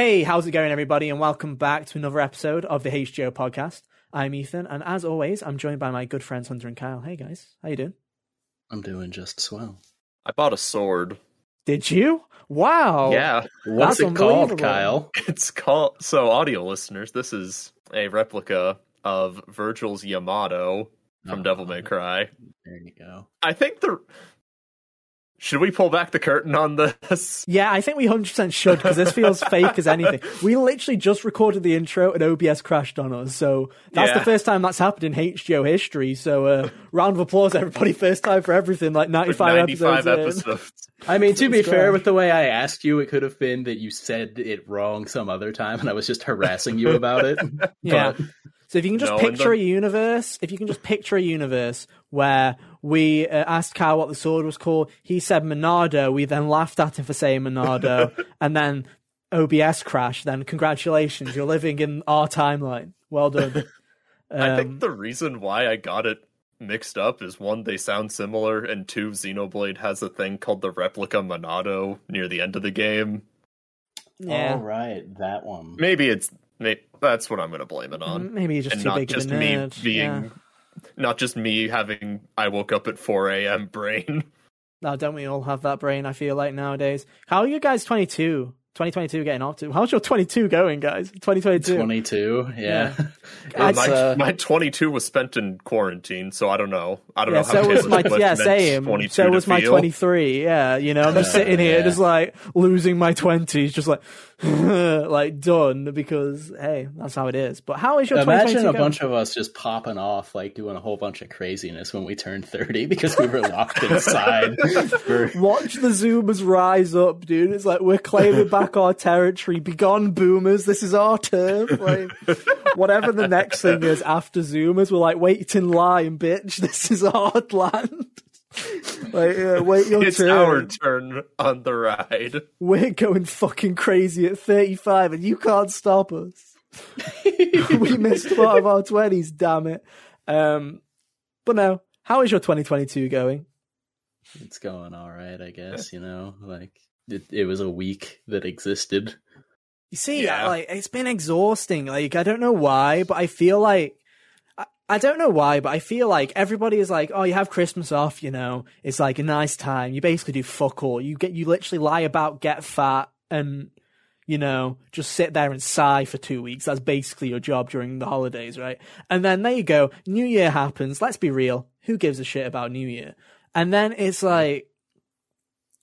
Hey, how's it going, everybody? And welcome back to another episode of the HGO podcast. I'm Ethan, and as always, I'm joined by my good friends Hunter and Kyle. Hey, guys, how you doing? I'm doing just swell. I bought a sword. Did you? Wow. Yeah, What's That's it called. Kyle? it's called. So, audio listeners, this is a replica of Vergil's Yamato from Oh. Devil May Cry. There you go. I think the. Should we pull back the curtain on this? Yeah, I think we 100% should because this feels fake as anything. We literally just recorded the intro and OBS crashed on us. So that's the first time that's happened in HGO history. So uh, round of applause, everybody. First time for everything, like 95, 95 episodes. in. episodes. I mean, to be Let's fair, with the way I asked you, it could have been that you said it wrong some other time, and I was just harassing you about it. Yeah. But So if you can just No, picture the- a universe, if you can just picture a universe where we uh, asked Kyle what the sword was called, he said Monado. We then laughed at him for saying Monado, and then OBS crashed. Then congratulations, you're living in our timeline. Well done. I Um, think the reason why I got it mixed up is one, they sound similar, and two, Xenoblade has a thing called the replica Monado near the end of the game. yeah. all right, that one. Maybe it's. May, that's what I'm going to blame it on. Maybe you're just and too not big just of a me being yeah. Not just me having I woke up at 4 a.m. brain. Now, don't we all have that brain? I feel like nowadays. How are you guys? 22, 2022 getting off to? How's your 22 going, guys? 2022. 22, yeah. I- It's, my, uh, my 22 was spent in quarantine, so I don't know. I don't Yeah, know how so was my Swift yeah meant same. 22 So to was my feel. 23. Yeah, you know, I'm just sitting here, Yeah. just like losing my 20s, just like like done because hey, that's how it is. But how is your time? Imagine a going? bunch of us just popping off, like doing a whole bunch of craziness when we turned 30 because we were locked inside. for- Watch the Zoomers rise up, dude. It's like we're claiming back our territory. Begone, boomers. This is our turn. Like, whatever the next thing is after Zoomers, we're like, wait in line, bitch. This is our land. like, yeah, wait your It's turn. our turn on the ride. We're going fucking crazy at 35 and you can't stop us. we missed part of our 20s, damn it. Um, but no, how is your 2022 going? it's going all right, I guess, you know? Like, it, it was a week that existed. You see, Yeah. like, it's been exhausting. Like, I don't know why, but I feel like, I, don't know why, but I feel like everybody is like, oh, you have Christmas off, you know, it's like a nice time. You basically do fuck all. You get, you literally lie about, get fat, and, you know, just sit there and sigh for two weeks. That's basically your job during the holidays, right? And then there you go. New Year happens. Let's be real. Who gives a shit about New Year? And then it's like,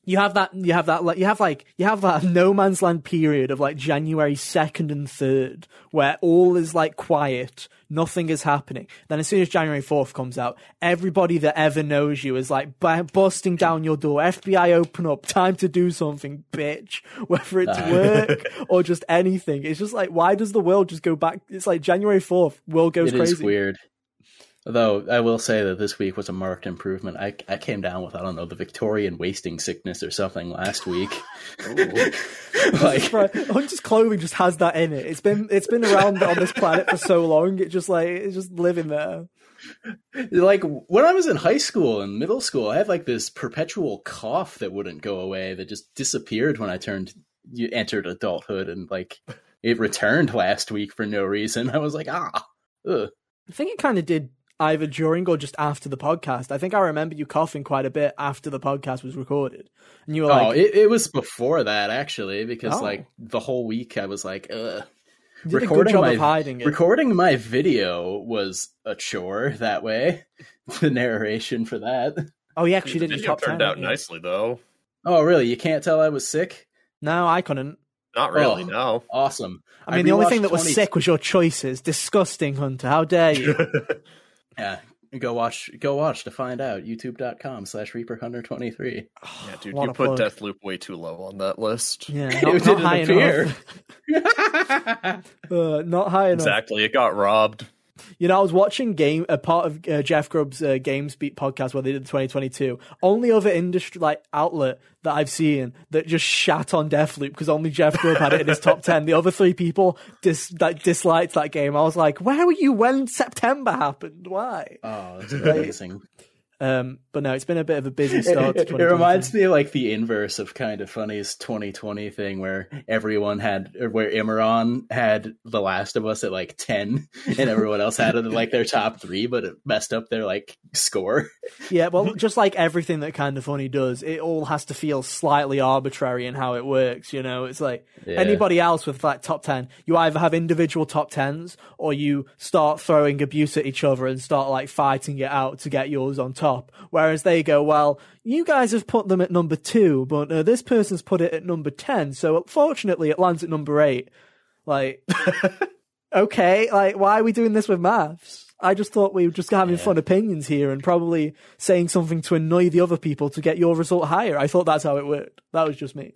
you have that, you have that, like, you have like, you have that no man's land period of like January 2nd and 3rd where all is like quiet. Nothing is happening. Then as soon as January 4th comes out, everybody that ever knows you is like bu- busting down your door. FBI open up. Time to do something, bitch. Whether it's work or just anything. It's just like, why does the world just go back? It's like January 4th, world goes It is crazy. weird. Although I will say that this week was a marked improvement. I I came down with I don't know the Victorian wasting sickness or something last week. like Right. Hunter's clothing just has that in it. It's been it's been around on this planet for so long. It just like it's just living there. like when I was in high school and middle school, I had like this perpetual cough that wouldn't go away that just disappeared when I turned you entered adulthood and like it returned last week for no reason. I was like, ah, ugh. I think it kind of did either during or just after the podcast. I think I remember you coughing quite a bit after the podcast was recorded, and you were oh, like, it, it was before that actually because Oh. like the whole week I was like, ugh. you did a good recording job my- of hiding it. Recording my video was a chore that way. the narration for that. oh, you actually did your video top turned 10, out didn't nicely, though. Oh, really? You can't tell I was sick? No, I couldn't. Not really, Oh. no. Awesome. I mean, the only thing that was 20 sick was your choices. Disgusting, Hunter. How dare you? Yeah. Go watch go watch to find out. YouTube.com slash Reaper123. Yeah, dude, you put plug. Deathloop way too low on that list. Yeah, It not, not didn't high appear. enough. Uh, not high enough. Exactly, it got robbed. You know, I was watching game a part of uh, Jeff Grubb's uh, GamesBeat podcast where they did the 2022. Only other industry like outlet that I've seen that just shat on Deathloop because only Jeff Grubb had it in his top 10. The other three people dis- like, disliked that game. I was like, where were you when September happened? Why? Oh, that's amazing. Um, but no, it's been a bit of a busy start. It, it reminds me of like the inverse of kind of funny's 2020 thing where everyone had, where Imran had The Last of Us at like 10 and everyone else had it at like their top three, but it messed up their like score. Yeah, well, just like everything that kind of funny does, it all has to feel slightly arbitrary in how it works. You know, it's like Yeah. anybody else with like top 10, you either have individual top 10s or you start throwing abuse at each other and start like fighting it out to get yours on top. Whereas they go, well, you guys have put them at number two, but uh, this person's put it at number 10. So fortunately, it lands at number eight. Like, okay, like, why are we doing this with maths? I just thought we were just having Yeah. fun opinions here and probably saying something to annoy the other people to get your result higher. I thought that's how it worked. That was just me.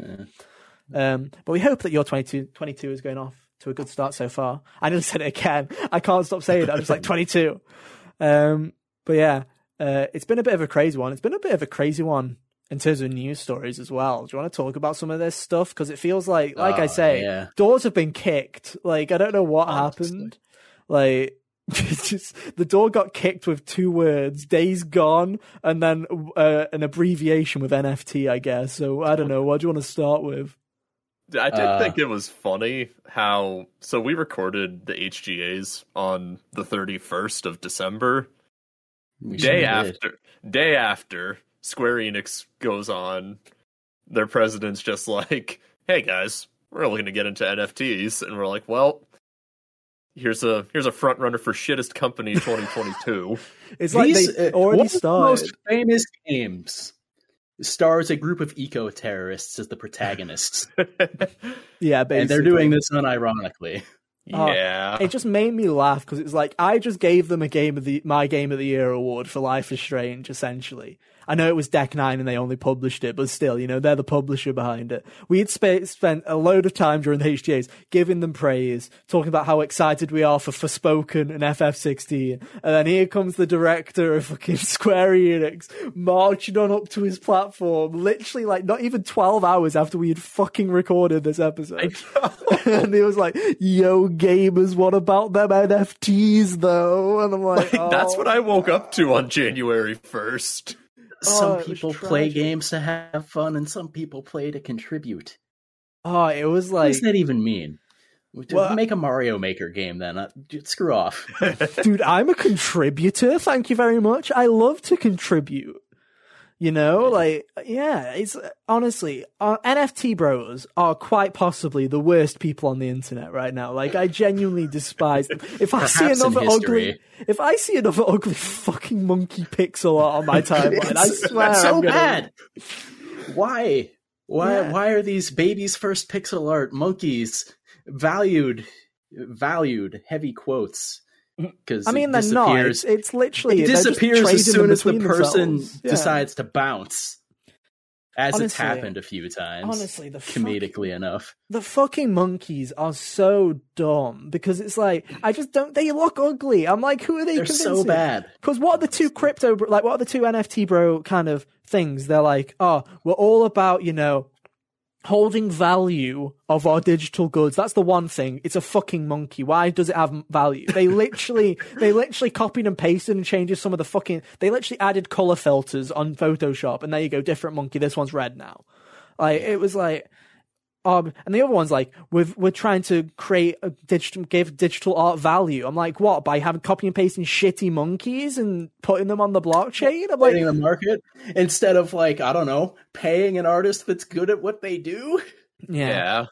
Um, but we hope that your 22, 22 is going off to a good start so far. I nearly said it again. I can't stop saying it. I'm just like 22. Um, but yeah, uh, it's been a bit of a crazy one. It's been a bit of a crazy one in terms of news stories as well. Do you want to talk about some of this stuff? Because it feels like, like I Oh, say, yeah. doors have been kicked. Like I don't know what Honestly. happened. Like it's just the door got kicked with two words: "days gone," and then uh, an abbreviation with NFT, I guess. So I don't know. What do you want to start with? I did Uh, think it was funny how so we recorded the HGAs on the 31st of December. We day sure did. after day after Square Enix goes on, their president's just like, "Hey guys, we're only going to get into NFTs," and we're like, "Well, here's a here's a front runner for shittest company 2022." It's like These, they uh, already one of the started. most famous games stars a group of eco terrorists as the protagonists, Yeah, basically. and they're doing this unironically. Oh, yeah, It just made me laugh because it's like I just gave them a game of the my game of the year award for Life is Strange. Essentially, I know it was Deck Nine and they only published it, but still, you know, they're the publisher behind it. We had sp- spent a load of time during the HGAs giving them praise, talking about how excited we are for Forspoken and FF16, and then here comes the director of fucking Square Enix marching on up to his platform, literally like not even twelve hours after we had fucking recorded this episode. and he was like, "Yo, gamers, what about them NFTs though?" And I'm like, that's "Oh." what I woke up to on January 1st. Some Oh, people play games to have fun, and some people play to contribute. Oh, it was What like, does that even mean? Dude, Well, make a Mario Maker game then. Uh, screw off. dude, I'm a contributor. Thank you very much. I love to contribute. You know, like, yeah, it's honestly, uh, NFT bros are quite possibly the worst people on the internet right now. Like, I genuinely despise them. If I see Perhaps another ugly, if I see another ugly fucking monkey pixel art on my timeline, I swear I'm so gonna- bad. Why? Why? Yeah. Why are these babies' first pixel art monkeys valued? Valued heavy quotes because I mean, they're not. It's, it's literally It disappears as soon as the person. Yeah. decides to bounce, as it's happened a few times. Honestly, the comedically enough. the fucking monkeys are so dumb because it's like I just don't. They look ugly. I'm like, who are they? They're so bad. Because what are the two crypto, bro- like, what are the two NFT bro kind of things? They're like, oh, we're all about, you know, holding value of our digital goods. That's the one thing. It's a fucking monkey. Why does it have value? They literally, they literally copied and pasted and changed some of the fucking, they literally added color filters on Photoshop and there you go, different monkey. This one's red now. Like, it was like, um, and the other one's like, we've, we're trying to create a digital, give digital art value. I'm like, what? By having copy and pasting shitty monkeys and putting them on the blockchain? I'm like, Playing the market instead of like I don't know, paying an artist that's good at what they do. yeah. Yeah.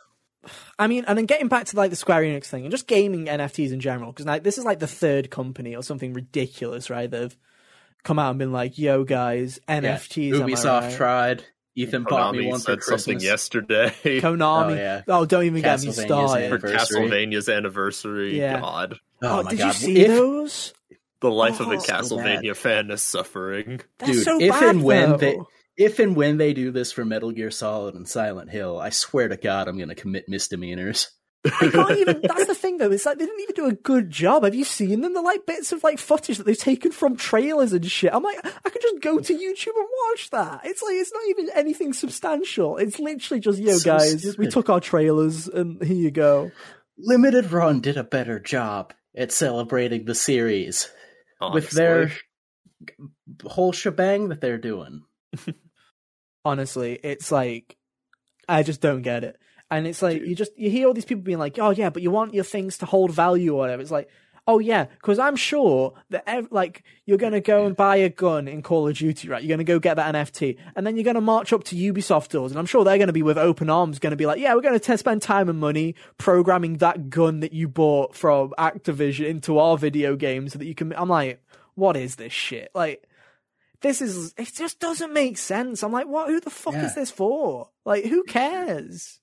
I mean, and then getting back to like the Square Enix thing and just gaming NFTs in general, because like this is like the third company or something ridiculous, right? They've come out and been like, "Yo, guys, NFTs." am I Ubisoft right? tried. Ethan bought me Konami one for said something yesterday Konami. Oh, yeah. Oh, don't even get me Castlevania's started. for Castlevania's anniversary. Yeah. God, Oh, Oh, my did god! you see if, those? the life of Oh, a so Castlevania fan is suffering. They're dude, so if bad, and when though. they if and when they do this for Metal Gear Solid and Silent Hill, I swear to God, I'm going to commit misdemeanors. They can't even. That's the thing, though. It's like they didn't even do a good job. Have you seen them? They're like bits of like footage that they've taken from trailers and shit. I'm like, I could just go to YouTube and watch that. It's like it's not even anything substantial. It's literally just, yo, So guys, we took our trailers and here you go. Limited Run did a better job at celebrating the series with their whole shebang that they're doing. Honestly, it's like I just don't get it. And it's like you just you hear all these people being like, "Oh yeah, but you want your things to hold value or whatever." It's like, "Oh yeah," because I'm sure that ev- like you're gonna go and buy a gun in Call of Duty, right? You're gonna go get that NFT, and then you're gonna march up to Ubisoft doors, and I'm sure they're gonna be with open arms, gonna be like, "Yeah, we're gonna t- spend time and money programming that gun that you bought from Activision into our video game so that you can." I'm like, "What is this shit?" Like. This is it just doesn't make sense. I'm like, what who the fuck Yeah. is this for? Like, who cares?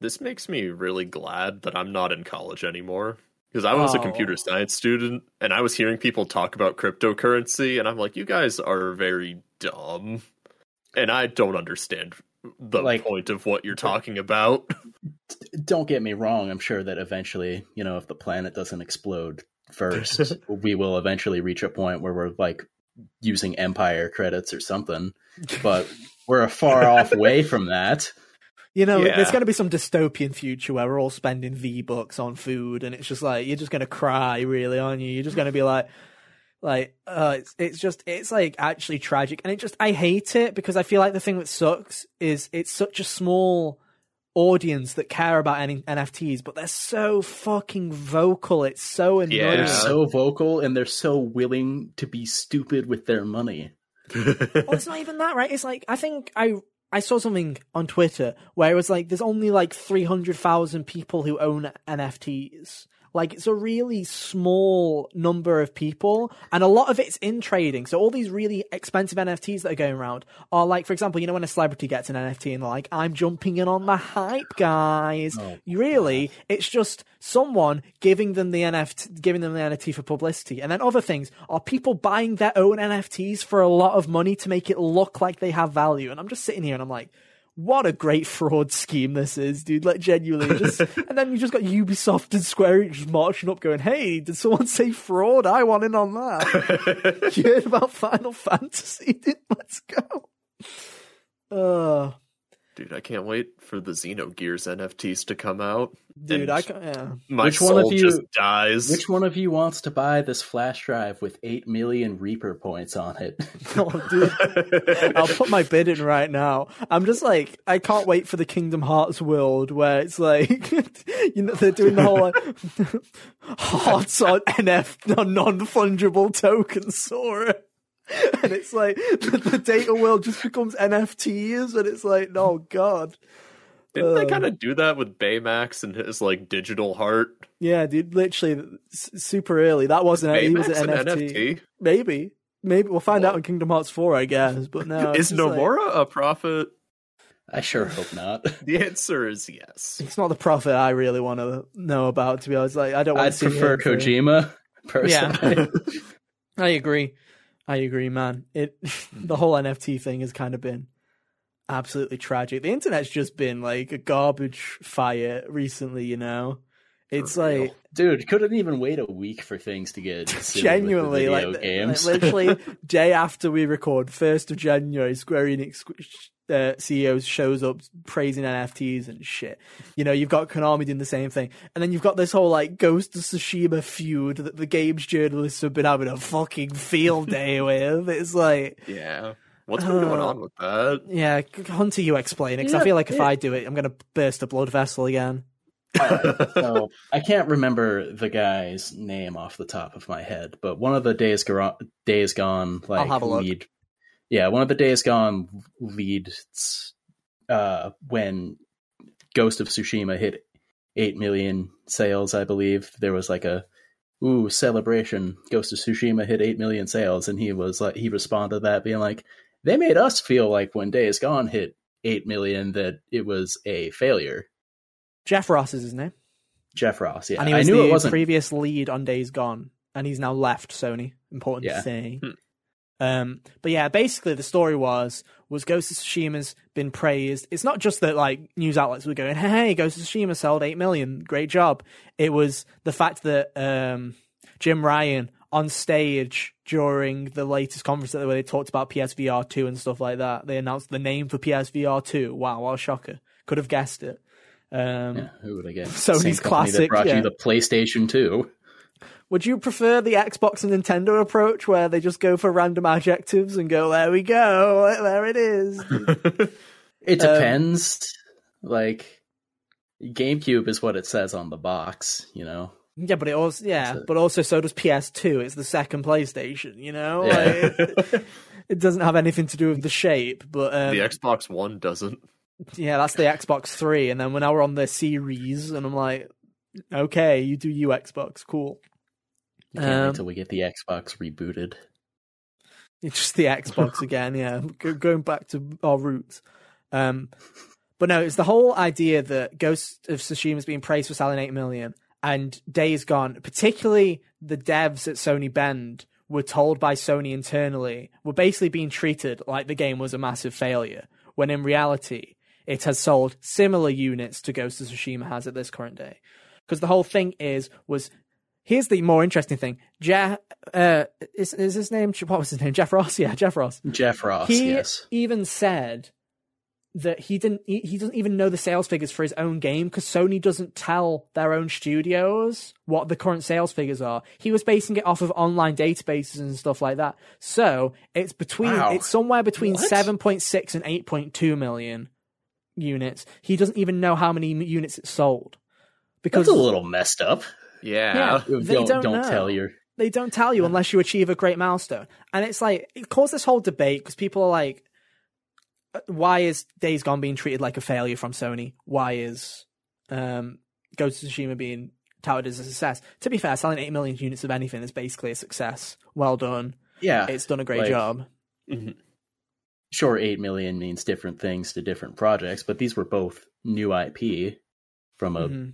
This makes me really glad that I'm not in college anymore. Because I was a Oh. computer science student and I was hearing people talk about cryptocurrency, and I'm like, you guys are very dumb. And I don't understand the Like- point of what you're talking about. Don't get me wrong. I'm sure that eventually, you know, if the planet doesn't explode first, we will eventually reach a point where we're like using empire credits or something. But we're a far off way from that. You know, Yeah. there's going to be some dystopian future where we're all spending V bucks on food, and it's just like you're just going to cry, really, aren't you? You're just going to be like, like, uh, it's it's just it's like actually tragic, and it just I hate it because I feel like the thing that sucks is it's such a small audience that care about any NFTs, but they're so fucking vocal. It's so annoying. Yeah. They're so vocal and they're so willing to be stupid with their money. well, it's not even that, right? It's like I think I I saw something on Twitter where it was like there's only like three hundred thousand people who own NFTs. Like it's a really small number of people, and a lot of it's in trading. So all these really expensive NFTs that are going around are like, for example, you know when a celebrity gets an NFT and they're like, "I'm jumping in on the hype, guys." Oh, really, it's just someone giving them the NFT, giving them the NFT for publicity, and then other things are people buying their own NFTs for a lot of money to make it look like they have value. And I'm just sitting here and I'm like, what a great fraud scheme this is, dude. Like genuinely, just and then you just got Ubisoft and Square Enix just marching up, going, "Hey, did someone say fraud? I want in on that." you heard about Final Fantasy? Dude? Let's go. Uh, Dude, I can't wait for the Xenogears NFTs to come out. dude, I can yeah. My Which soul one of you- just dies. Which one of you wants to buy this flash drive with 8 million Reaper points on it? Oh, dude. I'll put my bid in right now. I'm just like, I can't wait for the Kingdom Hearts world where it's like, you know, they're doing the whole like, hearts on NF, non fungible token Sora. And it's like, the, the data world just becomes NFTs, and it's like, oh god. Didn't they Uh, kind of do that with Baymax and his like digital heart? Yeah, dude, literally super early. That wasn't, he was Baymax an an NFT. NFT? Maybe. Maybe we'll find Well- out in Kingdom Hearts 4, I guess. But now Is just like- Nomura a prophet? I sure hope not. The answer is yes. It's not the prophet I really want to know about. To be honest, like I don't. Want I'd to prefer Kojima, personally. I agree. I agree, man. It mm-hmm. the whole NFT thing has kind of been absolutely tragic. The internet's just been like a garbage fire recently. You know, it's like Dude, couldn't even wait a week for things to get genuinely like, video like literally day after we record, first of January, Square Enix uh, CEO shows up praising NFTs and shit. You know, you've got Konami doing the same thing, and then you've got this whole like Ghost of Tsushima feud that the games journalists have been having a fucking field day with. It's like, Yeah. What's been going Uh, on with that? yeah, Hunter, you explain it because I feel like if it- I do it, I'm gonna burst a blood vessel again. so I can't remember the guy's name off the top of my head, but one of the days gone, days gone, like have a look. lead, yeah, one of the days gone leads uh, when Ghost of Tsushima hit eight million sales. I believe there was like a ooh celebration. Ghost of Tsushima hit eight million sales, and he was like he responded to that being like, they made us feel like when Days Gone hit eight million that it was a failure. Jeff Ross is his name, Jeff Ross, yeah, and he I knew the it wasn't. previous lead on Days Gone, and he's now left Sony. Important Yeah. to say. Um, but yeah, basically the story was was Ghost of Tsushima's been praised. It's not just that like news outlets were going, "Hey, Ghost of Tsushima sold eight million, great job." It was the fact that um, Jim Ryan on stage during the latest conference where they talked about PSVR two and stuff like that. They announced the name for PSVR two. Wow, what a shocker! Could have guessed it. Um, Yeah, who would have guessed? Sony's classic, that brought yeah. you the PlayStation Two. Would you prefer the Xbox and Nintendo approach where they just go for random adjectives and go, there we go, there it is? It Um, depends. like GameCube is what it says on the box, you know. yeah, but it also, yeah, It's a- but also so does PS2. It's the second PlayStation, you know? Yeah. Like, it, it doesn't have anything to do with the shape, but um, the Xbox One doesn't. yeah, that's the Xbox 3. And then when now we're on the series, and I'm like, okay, you do you, Xbox, cool. Can't Um, wait until we get the Xbox rebooted. It's just the Xbox again, yeah. Go- going back to our roots. Um, but no, it's the whole idea that Ghost of Tsushima is being praised for selling 8 million and Days Gone, particularly the devs at Sony Bend, were told by Sony internally, were basically being treated like the game was a massive failure, when in reality, it has sold similar units to Ghost of Tsushima has at this current day. Because the whole thing is, was Here's the more interesting thing. Jeff, uh, is, is his name? What was his name? Jeff Ross. Yeah, Jeff Ross. Jeff Ross, he yes. even said that he didn't. He, he doesn't even know the sales figures for his own game because Sony doesn't tell their own studios what the current sales figures are. He was basing it off of online databases and stuff like that. So it's between. Wow. It's somewhere between What? seven point six and eight point two million units. He doesn't even know how many units it sold because That's a little messed up. Yeah. Yeah. They don't don't don't know. tell your they don't tell you unless you achieve a great milestone. And it's like it caused this whole debate because people are like, uh, "Why is Days Gone being treated like a failure from Sony? Why is um, Ghost of Tsushima being touted as a success?" To be fair, selling eight million units of anything is basically a success. Well done. yeah. It's done a great Like- job. Sure, eight million means different things to different projects, but these were both new IP from a Mhm.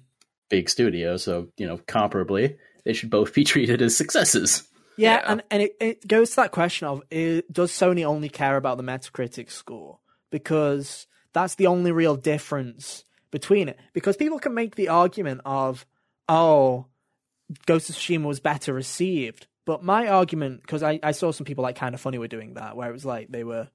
Big studio, so you know, comparably, they should both be treated as successes. Yeah, Yeah. and and it, it goes to that question of i does Sony only care about the Metacritic score because that's the only real difference between it. Because people can make the argument of, oh, Ghost of Tsushima was better received, but my argument because I I saw some people like kind of funny were doing that where it was like they were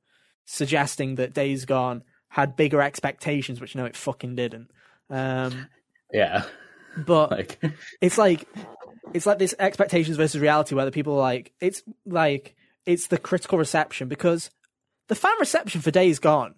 suggesting that Days Gone had bigger expectations, which no, it fucking didn't. Um, Yeah, but like it's like it's like this expectations versus reality where the people are like it's like it's the critical reception because the fan reception for Days Gone,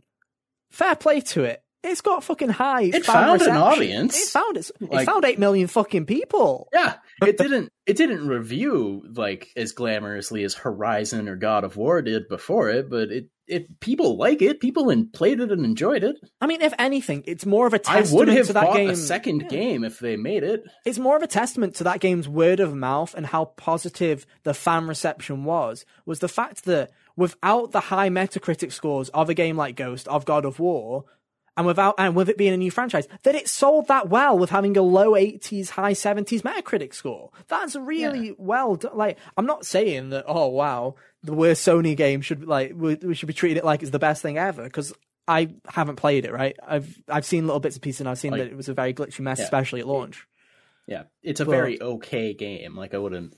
fair play to it. It's got fucking high. It fan found an audience. It found it. it Like- found eight million fucking people. yeah, it didn't it didn't review like as glamorously as Horizon or God of War did before it, but it it people like it. People and played it and enjoyed it. I mean, if anything, it's more of a I testament would have to that game. a second Yeah. game if they made it. it's more of a testament to that game's word of mouth and how positive the fan reception was was the fact that without the high metacritic scores of a game like ghost of god of war and without and with it being a new franchise that it sold that well with having a low 80s high 70s metacritic score that's really well done like i'm not saying that oh wow the worst sony game should like we, we should be treating it like it's the best thing ever because I haven't played it, right? I've I've seen little bits and pieces, and I've seen Like- that it was a very glitchy mess, Yeah. especially at launch. Yeah, it's a But- very okay game. Like I wouldn't.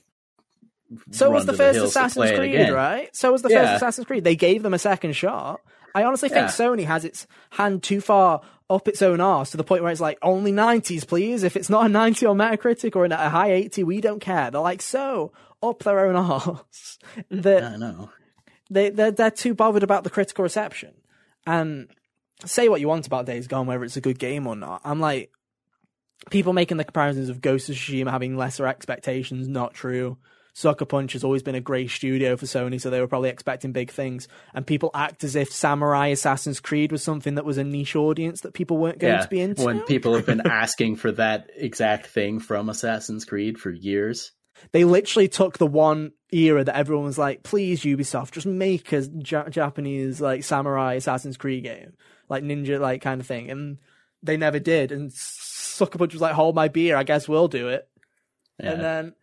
So was the first Assassin's Creed, again. right? So was the Yeah. first Assassin's Creed. They gave them a second shot. I honestly think Yeah. Sony has its hand too far up its own arse to the point where it's like only 90s, please. If it's not a 90 on Metacritic or a high 80, we don't care. They're like so up their own arse that I know. they they're, they're too bothered about the critical reception. And say what you want about Days Gone, whether it's a good game or not. I'm like people making the comparisons of Ghost of Tsushima having lesser expectations. Not true. Sucker Punch has always been a great studio for Sony, so they were probably expecting big things. And people act as if Samurai Assassin's Creed was something that was a niche audience that people weren't going Yeah, to be into. when people have been asking for that exact thing from Assassin's Creed for years. they literally took the one era that everyone was like, "Please, Ubisoft, just make a ja- Japanese like samurai Assassin's Creed game, like ninja like kind of thing," and they never did. And Sucker Punch was like, "Hold my beer, I guess we'll do it." Yeah. And then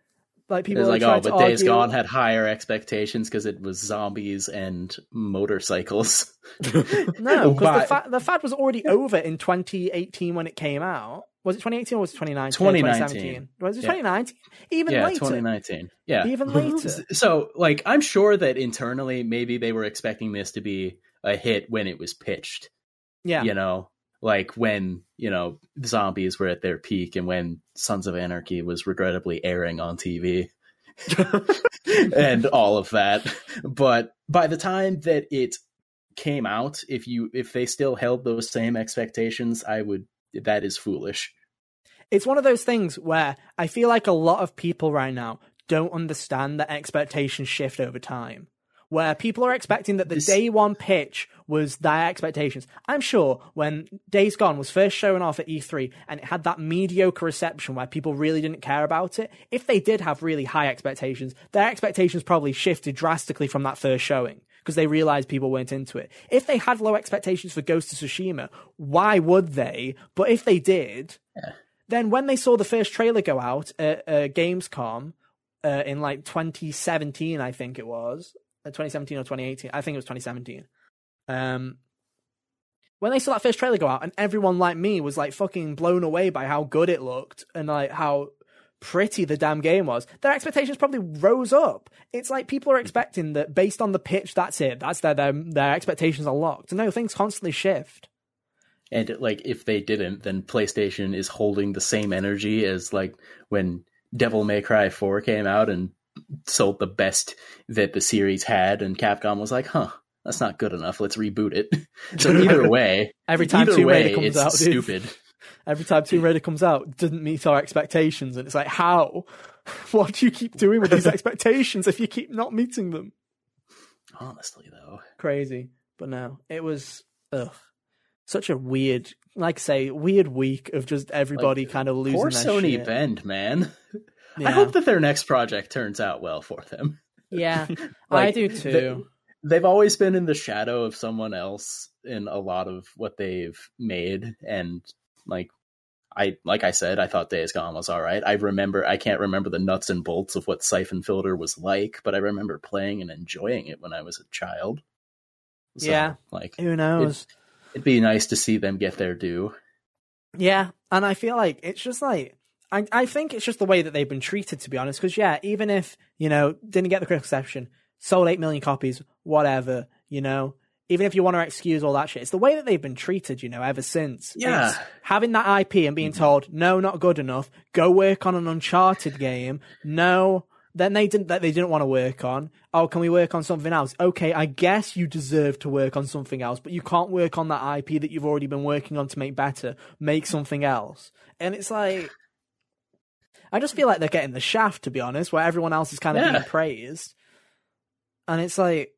like people like, oh, but Days argue- Gone had higher expectations because it was zombies and motorcycles. no, because the, fa- the fad was already over in 2018 when it came out. Was it 2018 or was it 2019? 2019. Was it Yeah. 2019? Even yeah, later. 2019. Yeah. Even later. So, like, I'm sure that internally, maybe they were expecting this to be a hit when it was pitched. Yeah. You know, like when you know zombies were at their peak and when Sons of Anarchy was regrettably airing on TV. and all of that. But by the time that it came out, if you if they still held those same expectations, I would that is foolish. It's one of those things where I feel like a lot of people right now don't understand that expectations shift over time. Where people are expecting that the This- day one pitch was their expectations. I'm sure when Days Gone was first showing off at E3 and it had that mediocre reception where people really didn't care about it, if they did have really high expectations, their expectations probably shifted drastically from that first showing because they realized people weren't into it. If they had low expectations for Ghost of Tsushima, why would they? But if they did, then when they saw the first trailer go out at uh, Gamescom uh, in like 2017, I think it was uh, 2017 or 2018. I think it was 2017. Um, when they saw that first trailer go out, and everyone like me was like fucking blown away by how good it looked and like how pretty the damn game was, their expectations probably rose up. It's like people are expecting that based on the pitch, that's it. That's their their, their expectations are locked. No, things constantly shift. And like if they didn't, then PlayStation is holding the same energy as like when Devil May Cry 4 came out and sold the best that the series had and Capcom was like, "Huh, that's not good enough. Let's reboot it." so either way, Every time either Tomb way, Raider comes it's out, dude. stupid. every time Tomb Raider comes out it doesn't meet our expectations and it's like how what do you keep doing with these expectations if you keep not meeting them Honestly though. crazy but no it was ugh such a weird like I say weird week of just everybody kind of losing Poor their Sony shit. Bend, man. yeah. I hope that their next project turns out well for them. yeah I Like, do the- too they've always been in the shadow of someone else in a lot of what they've made and like I like I said, I thought Days Gone was all right. I remember I can't remember the nuts and bolts of what Siphon Filter was like, but I remember playing and enjoying it when I was a child. So, Yeah. like who knows it'd be nice to see them get their due. Yeah, and I feel like it's just like I I think it's just the way that they've been treated, to be honest. Because yeah, even if you know didn't get the critical reception, sold eight million copies, whatever, you know. Even if you want to excuse all that shit, it's the way that they've been treated, you know, ever since. Yeah. It's having that IP and being mm-hmm. told, no, not good enough. Go work on an Uncharted game. No, then they didn't. That they didn't want to work on. Oh, can we work on something else? Okay, I guess you deserve to work on something else, but you can't work on that IP that you've already been working on to make better. Make something else. And it's like, I just feel like they're getting the shaft, to be honest, where everyone else is kind of Yeah. being praised. And it's like,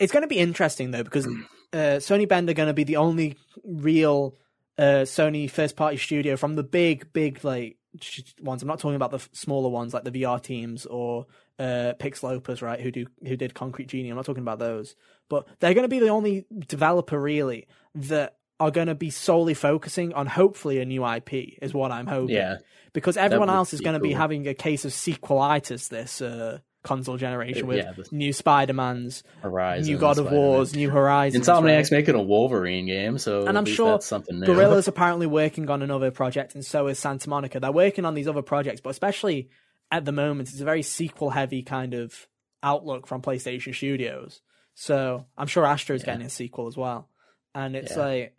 it's going to be interesting though because uh, Sony Bend are going to be the only real uh, Sony first party studio from the big, big like sh- ones. I'm not talking about the f- smaller ones like the VR teams or uh, Pixelopus, right? Who do who did Concrete Genie? I'm not talking about those, but they're going to be the only developer really that are going to be solely focusing on hopefully a new IP. Is what I'm hoping. Yeah. because everyone else is going to be cool. having a case of sequelitis this uh, console generation Uh, with yeah, the- new Spider Mans, Horizon. new God of Spider-Man. Wars, new Horizons. Insomniac's right? making a Wolverine game, so And I'm sure that's something new. Guerrilla's apparently working on another project, and so is Santa Monica. They're working on these other projects, but especially at the moment, it's a very sequel heavy kind of outlook from PlayStation Studios. So I'm sure Astro's Yeah. getting a sequel as well. And it's Yeah. like,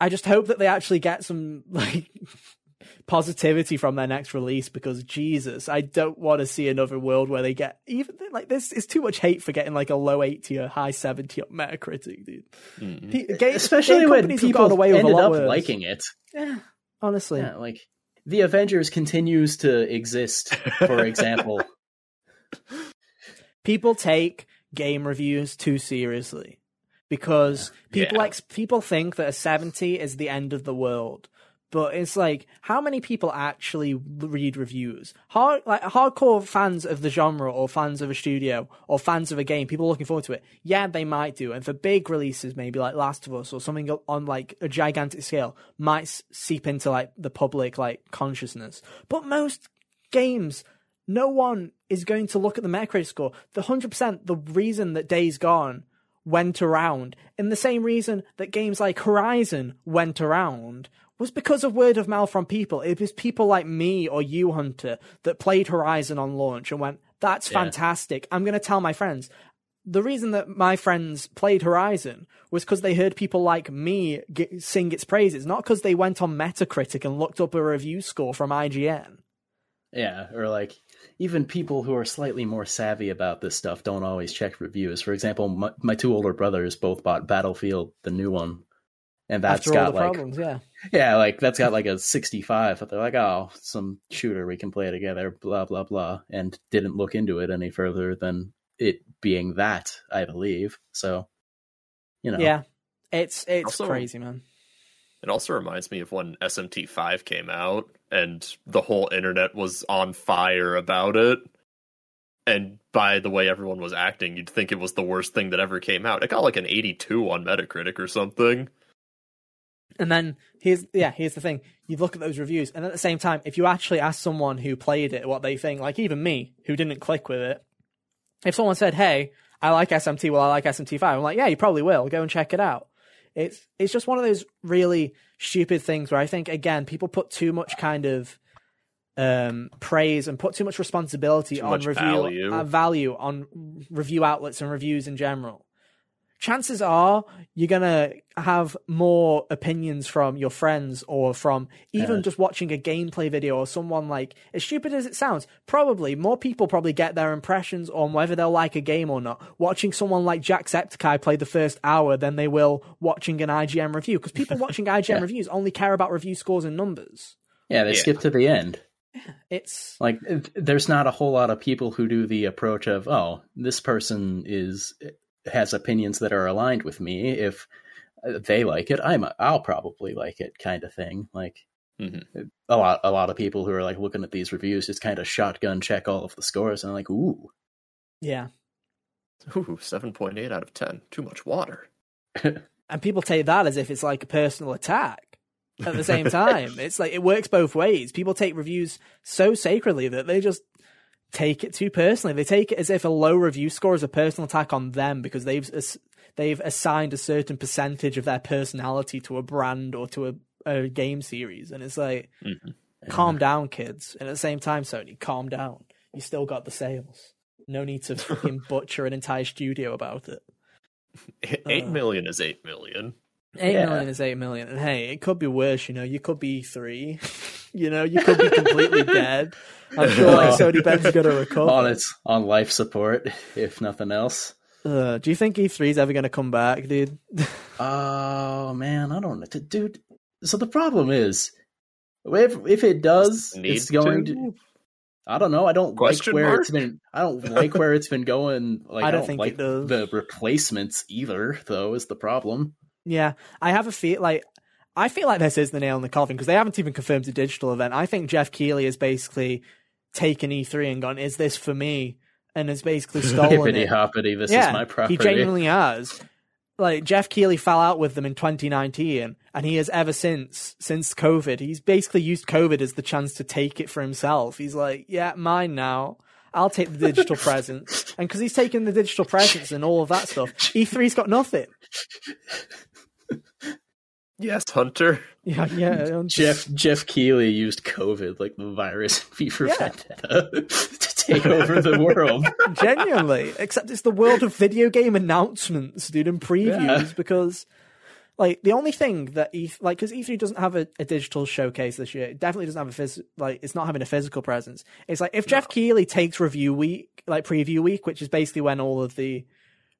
I just hope that they actually get some like positivity from their next release because Jesus, I don't want to see another world where they get even like this is too much hate for getting like a low 80 or high 70 on Metacritic, dude. Mm-hmm. Pe- game- Especially game when people gone away with a ended lot up worse. liking it. Yeah, honestly. Yeah, like the Avengers continues to exist, for example. People take game reviews too seriously because people Yeah. like people think that a 70 is the end of the world. But it's like, how many people actually read reviews? Hard, like hardcore fans of the genre, or fans of a studio, or fans of a game, people looking forward to it. Yeah, they might do. And for big releases, maybe like Last of Us or something on like a gigantic scale, might seep into like the public like consciousness. But most games no one is going to look at the Metacritic score. The 100%, the reason that Days Gone went around, in the same reason that games like Horizon went around, was because of word of mouth from people. It was people like me or you, Hunter, that played Horizon on launch and went, that's Yeah. fantastic. I'm going to tell my friends. the reason that my friends played Horizon was because they heard people like me get, sing its praises, not because they went on Metacritic and looked up a review score from IGN. Yeah, or like even people who are slightly more savvy about this stuff don't always check reviews. For example, my, my two older brothers both bought Battlefield, the new one, and that's After got all the like problems, yeah. yeah, like that's got like a 65. But they're like, oh, some shooter we can play together, blah blah blah, and didn't look into it any further than it being that, I believe. So, you know, Yeah. It's it's Also- crazy, man. It also reminds me of when SMT5 came out and the whole internet was on fire about it. And by the way everyone was acting, you'd think it was the worst thing that ever came out. It got like an 82 on Metacritic or something. And then here's yeah, here's the thing. You look at those reviews, and at the same time, if you actually ask someone who played it what they think, like even me, who didn't click with it, if someone said, Hey, I like SMT, well I like SMT five, I'm like, Yeah, you probably will. Go and check it out. It's it's just one of those really stupid things where I think again, people put too much kind of um praise and put too much responsibility Too on much review value. Uh, value on review outlets and reviews in general chances are you're gonna have more opinions from your friends or from even Yeah. just watching a gameplay video or someone like as stupid as it sounds probably more people probably get their impressions on whether they'll like a game or not watching someone like jacksepticeye play the first hour than they will watching an ign review because people watching ign Yeah. reviews only care about review scores and numbers yeah, they Yeah. skip to the end. Yeah, it's Like, there's not a whole lot of people who do the approach of, oh, this person is has opinions that are aligned with me. If they like it, I'm I'll probably like it, kind of thing. Like Mhm. a lot a lot of people who are like looking at these reviews just kind of shotgun check all of the scores and like, ooh, yeah Ooh, 7.8 out of 10. Too much water. and people take that as if it's like a personal attack at the same time it's like it works both ways people take reviews so sacredly that they just take it too personally they take it as if a low review score is a personal attack on them because they've they've assigned a certain percentage of their personality to a brand or to a, a game series and it's like Mhm. calm down kids and at the same time sony calm down you still got the sales no need to fucking butcher an entire studio about it Eight Uh. million is 8 million. Eight Yeah. million is eight million, and hey, it could be worse. You know, you could be three. you know, you could be completely dead. I'm sure like Sony Bend's gonna recover. on its on life support, if nothing else. Uh, do you think E3 is ever gonna come back, dude? Oh man, I don't know, dude. So the problem is, if if it does, Need it's going to. I don't know. I don't Question like where mark? it's been. I don't like where it's been going. Like I I don't don't, think like it does. the replacements either. Though is the problem. yeah, I have a feel like I feel like this is the nail in the coffin because they haven't even confirmed a digital event. I think Geoff Keighley has basically taken E3 and gone, "Is this for me?" and has basically stolen it. hoppity. This yeah, is my property. He genuinely has. Like Geoff Keighley fell out with them in 2019, and he has ever since since COVID. He's basically used COVID as the chance to take it for himself. He's like, "Yeah, mine now. I'll take the digital presence." And because he's taken the digital presence and all of that stuff, E3's got nothing. Yes, Hunter. Yeah, yeah. I'm Geoff Geoff Keighley used COVID like the virus in V for Yeah. Vendetta to take over the world. genuinely. Except it's the world of video game announcements, dude, and previews. Yeah. Because, like, the only thing that E like, because E3 doesn't have a, a digital showcase this year, it definitely doesn't have a phys- like, it's not having a physical presence. It's like if Geoff Keighley takes review week, like preview week, which is basically when all of the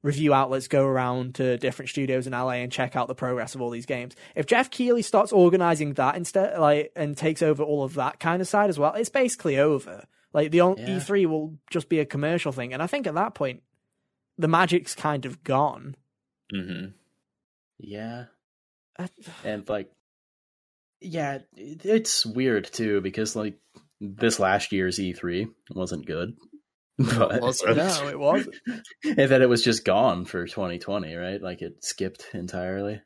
review outlets go around to different studios in LA and check out the progress of all these games. If Geoff Keighley starts organizing that instead, like, and takes over all of that kind of side as well, it's basically over. Like the on- Yeah. E3 will just be a commercial thing, and I think at that point, the magic's kind of gone. hmm Yeah. I- and like yeah it's weird too because like this last year's e3 wasn't good but it wasn't. no, it wasn't. and then it was just gone for 2020 right like it skipped entirely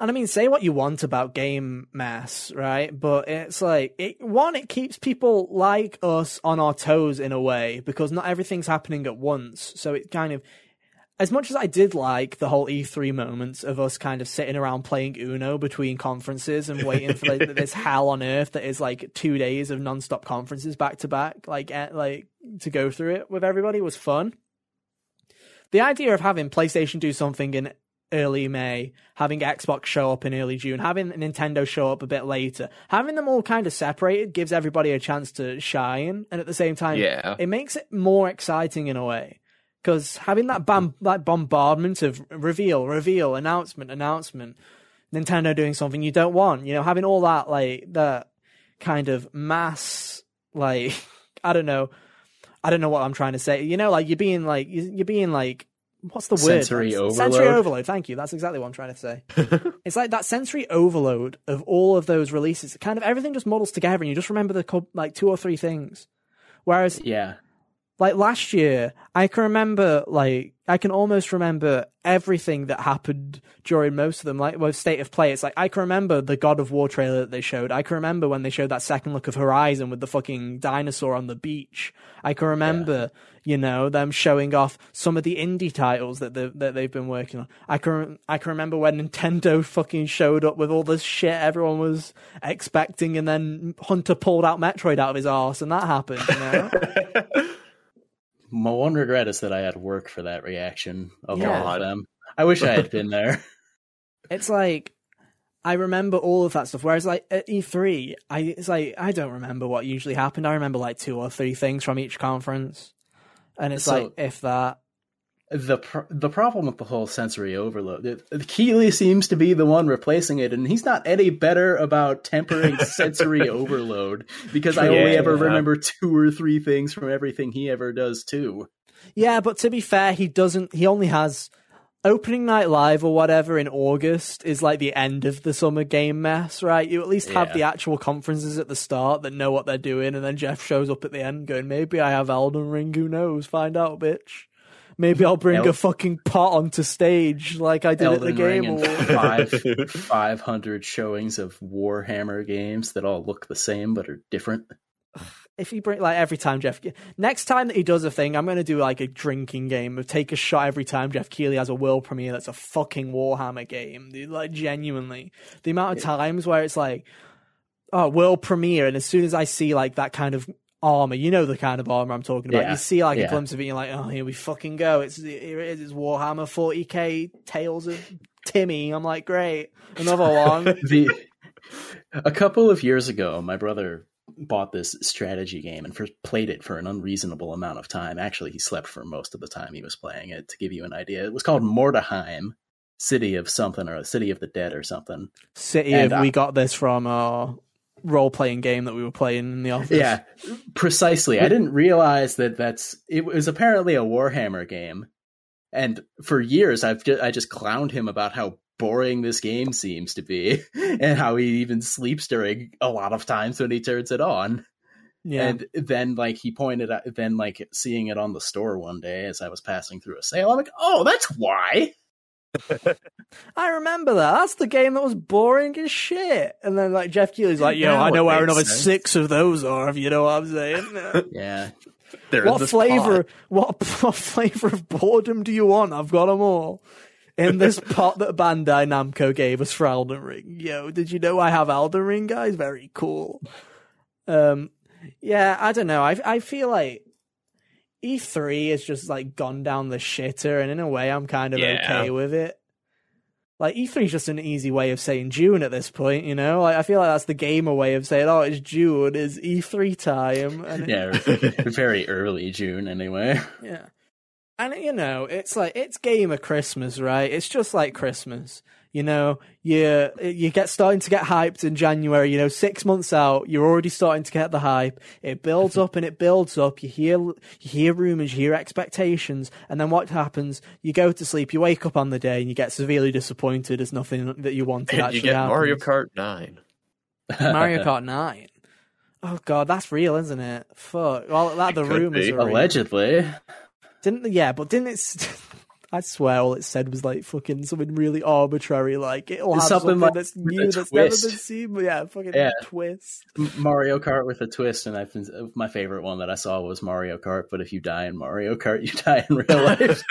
And I mean, say what you want about game mass, right? But it's like it one, it keeps people like us on our toes in a way because not everything's happening at once. So it kind of as much as I did like the whole E3 moments of us kind of sitting around playing Uno between conferences and waiting for like, this hell on earth that is like two days of non-stop conferences back to back, like eh, like to go through it with everybody was fun. the idea of having PlayStation do something in early May, having Xbox show up in early June, having Nintendo show up a bit later, having them all kind of separated gives everybody a chance to shine, and at the same time, Yeah. it makes it more exciting in a way. Because having that bam- that bombardment of reveal, reveal, announcement, announcement, Nintendo doing something you don't want, you know, having all that like that kind of mass, like I don't know, I don't know what I'm trying to say. You know, like you're being like you're being like what's the word? Sensory Like, Sensory overload? overload. Thank you. That's exactly what I'm trying to say. it's like that sensory overload of all of those releases. Kind of everything just models together, and you just remember the like two or three things. Whereas Yeah. Like last year, I can remember like I can almost remember everything that happened during most of them. Like with State of Play, it's like I can remember the God of War trailer that they showed. I can remember when they showed that second look of Horizon with the fucking dinosaur on the beach. I can remember, you know, them showing off some of the indie titles that they that they've been working on. I can I can remember when Nintendo fucking showed up with all this shit everyone was expecting, and then Hunter pulled out Metroid out of his arse, and that happened. You know. My one regret is that I had work for that reaction of Yeah. all of them. I wish I had been there. it's like I remember all of that stuff. Whereas like at E3, I it's like I don't remember what usually happened. I remember like two or three things from each conference, and it's So- like if that. The pr- the problem with the whole sensory overload, it, Keighley seems to be the one replacing it, and he's not any better about tempering sensory overload because I only Yeah. ever remember two or three things from everything he ever does too. Yeah, but to be fair, he doesn't. He only has opening night live or whatever in August is like the end of the summer game mess, right? You at least have Yeah. the actual conferences at the start that know what they're doing, and then Geoff shows up at the end going, "Maybe I have Elden Ring. Who knows? Find out, bitch." Maybe I'll bring El- a fucking pot onto stage like I did Elden at the Ring Game and five five hundred showings of Warhammer games that all look the same but are different. if he bring like every time Geoff next time that he does a thing, I'm gonna do like a drinking game of take a shot every time Geoff Keighley has a world premiere that's a fucking Warhammer game. Dude, like genuinely, the amount of times where it's like, oh, world premiere, and as soon as I see like that kind of armor, you know the kind of armor I'm talking about. Yeah, You see like a glimpse of it, and you're like, oh, here we fucking go. It's here it is. It's Warhammer 40k Tales of Timmy. I'm like, great, another one. the a couple of years ago, my brother bought this strategy game and first played it for an unreasonable amount of time. Actually, he slept for most of the time he was playing it. To give you an idea, it was called Mordheim, City of something or a City of the Dead or something. City And of I- we got this from our role playing game that we were playing in the office. Yeah, precisely. I didn't realize that that's it was apparently a Warhammer game, and for years I've just, I just clowned him about how boring this game seems to be, and how he even sleeps during a lot of times when he turns it on. yeah. And then, like, he pointed out, then, like, seeing it on the store one day as I was passing through a sale, I'm like, oh, that's why. I remember that. That's the game that was boring as shit. And then like Geoff Keighley's like, yo, I know it where another sense. six of those are, if you know what I'm saying. Yeah. They're what flavor? pot. What, what flavor of boredom do you want? I've got them all. In this pot that Bandai Namco gave us for Elden Ring. Yo, did you know I have Elden Ring, guys? Very cool. Um, yeah, I don't know. I I feel like E3 has just like gone down the shitter, and in a way, I'm kind of Yeah. okay with it. Like E3 is just an easy way of saying June at this point, you know. Like I feel like that's the gamer way of saying, "Oh, it's June, it's E3 time." And it- Yeah. very early June, anyway. yeah. And you know, it's like it's gamer Christmas, right? It's just like Christmas. You know, you you get starting to get hyped in January. You know, six months out, you're already starting to get the hype. It builds up and it builds up. You hear you hear rumors, you hear expectations, and then what happens? You go to sleep, you wake up on the day, and you get severely disappointed as nothing that you wanted And actually you get happens. Mario Kart 9. Mario Kart Nine. Oh god, that's real, isn't it? Fuck. Well, that the It could rumors be. are real. Allegedly. Didn't yeah, but didn't it? I swear, all it said was like fucking something really arbitrary, like it'll have Something something, like that's new that's never been seen. But yeah, fucking Yeah. twist. Mario Kart with a twist, and I've been, uh, my favorite one that I saw was Mario Kart. But if you die in Mario Kart, you die in real life.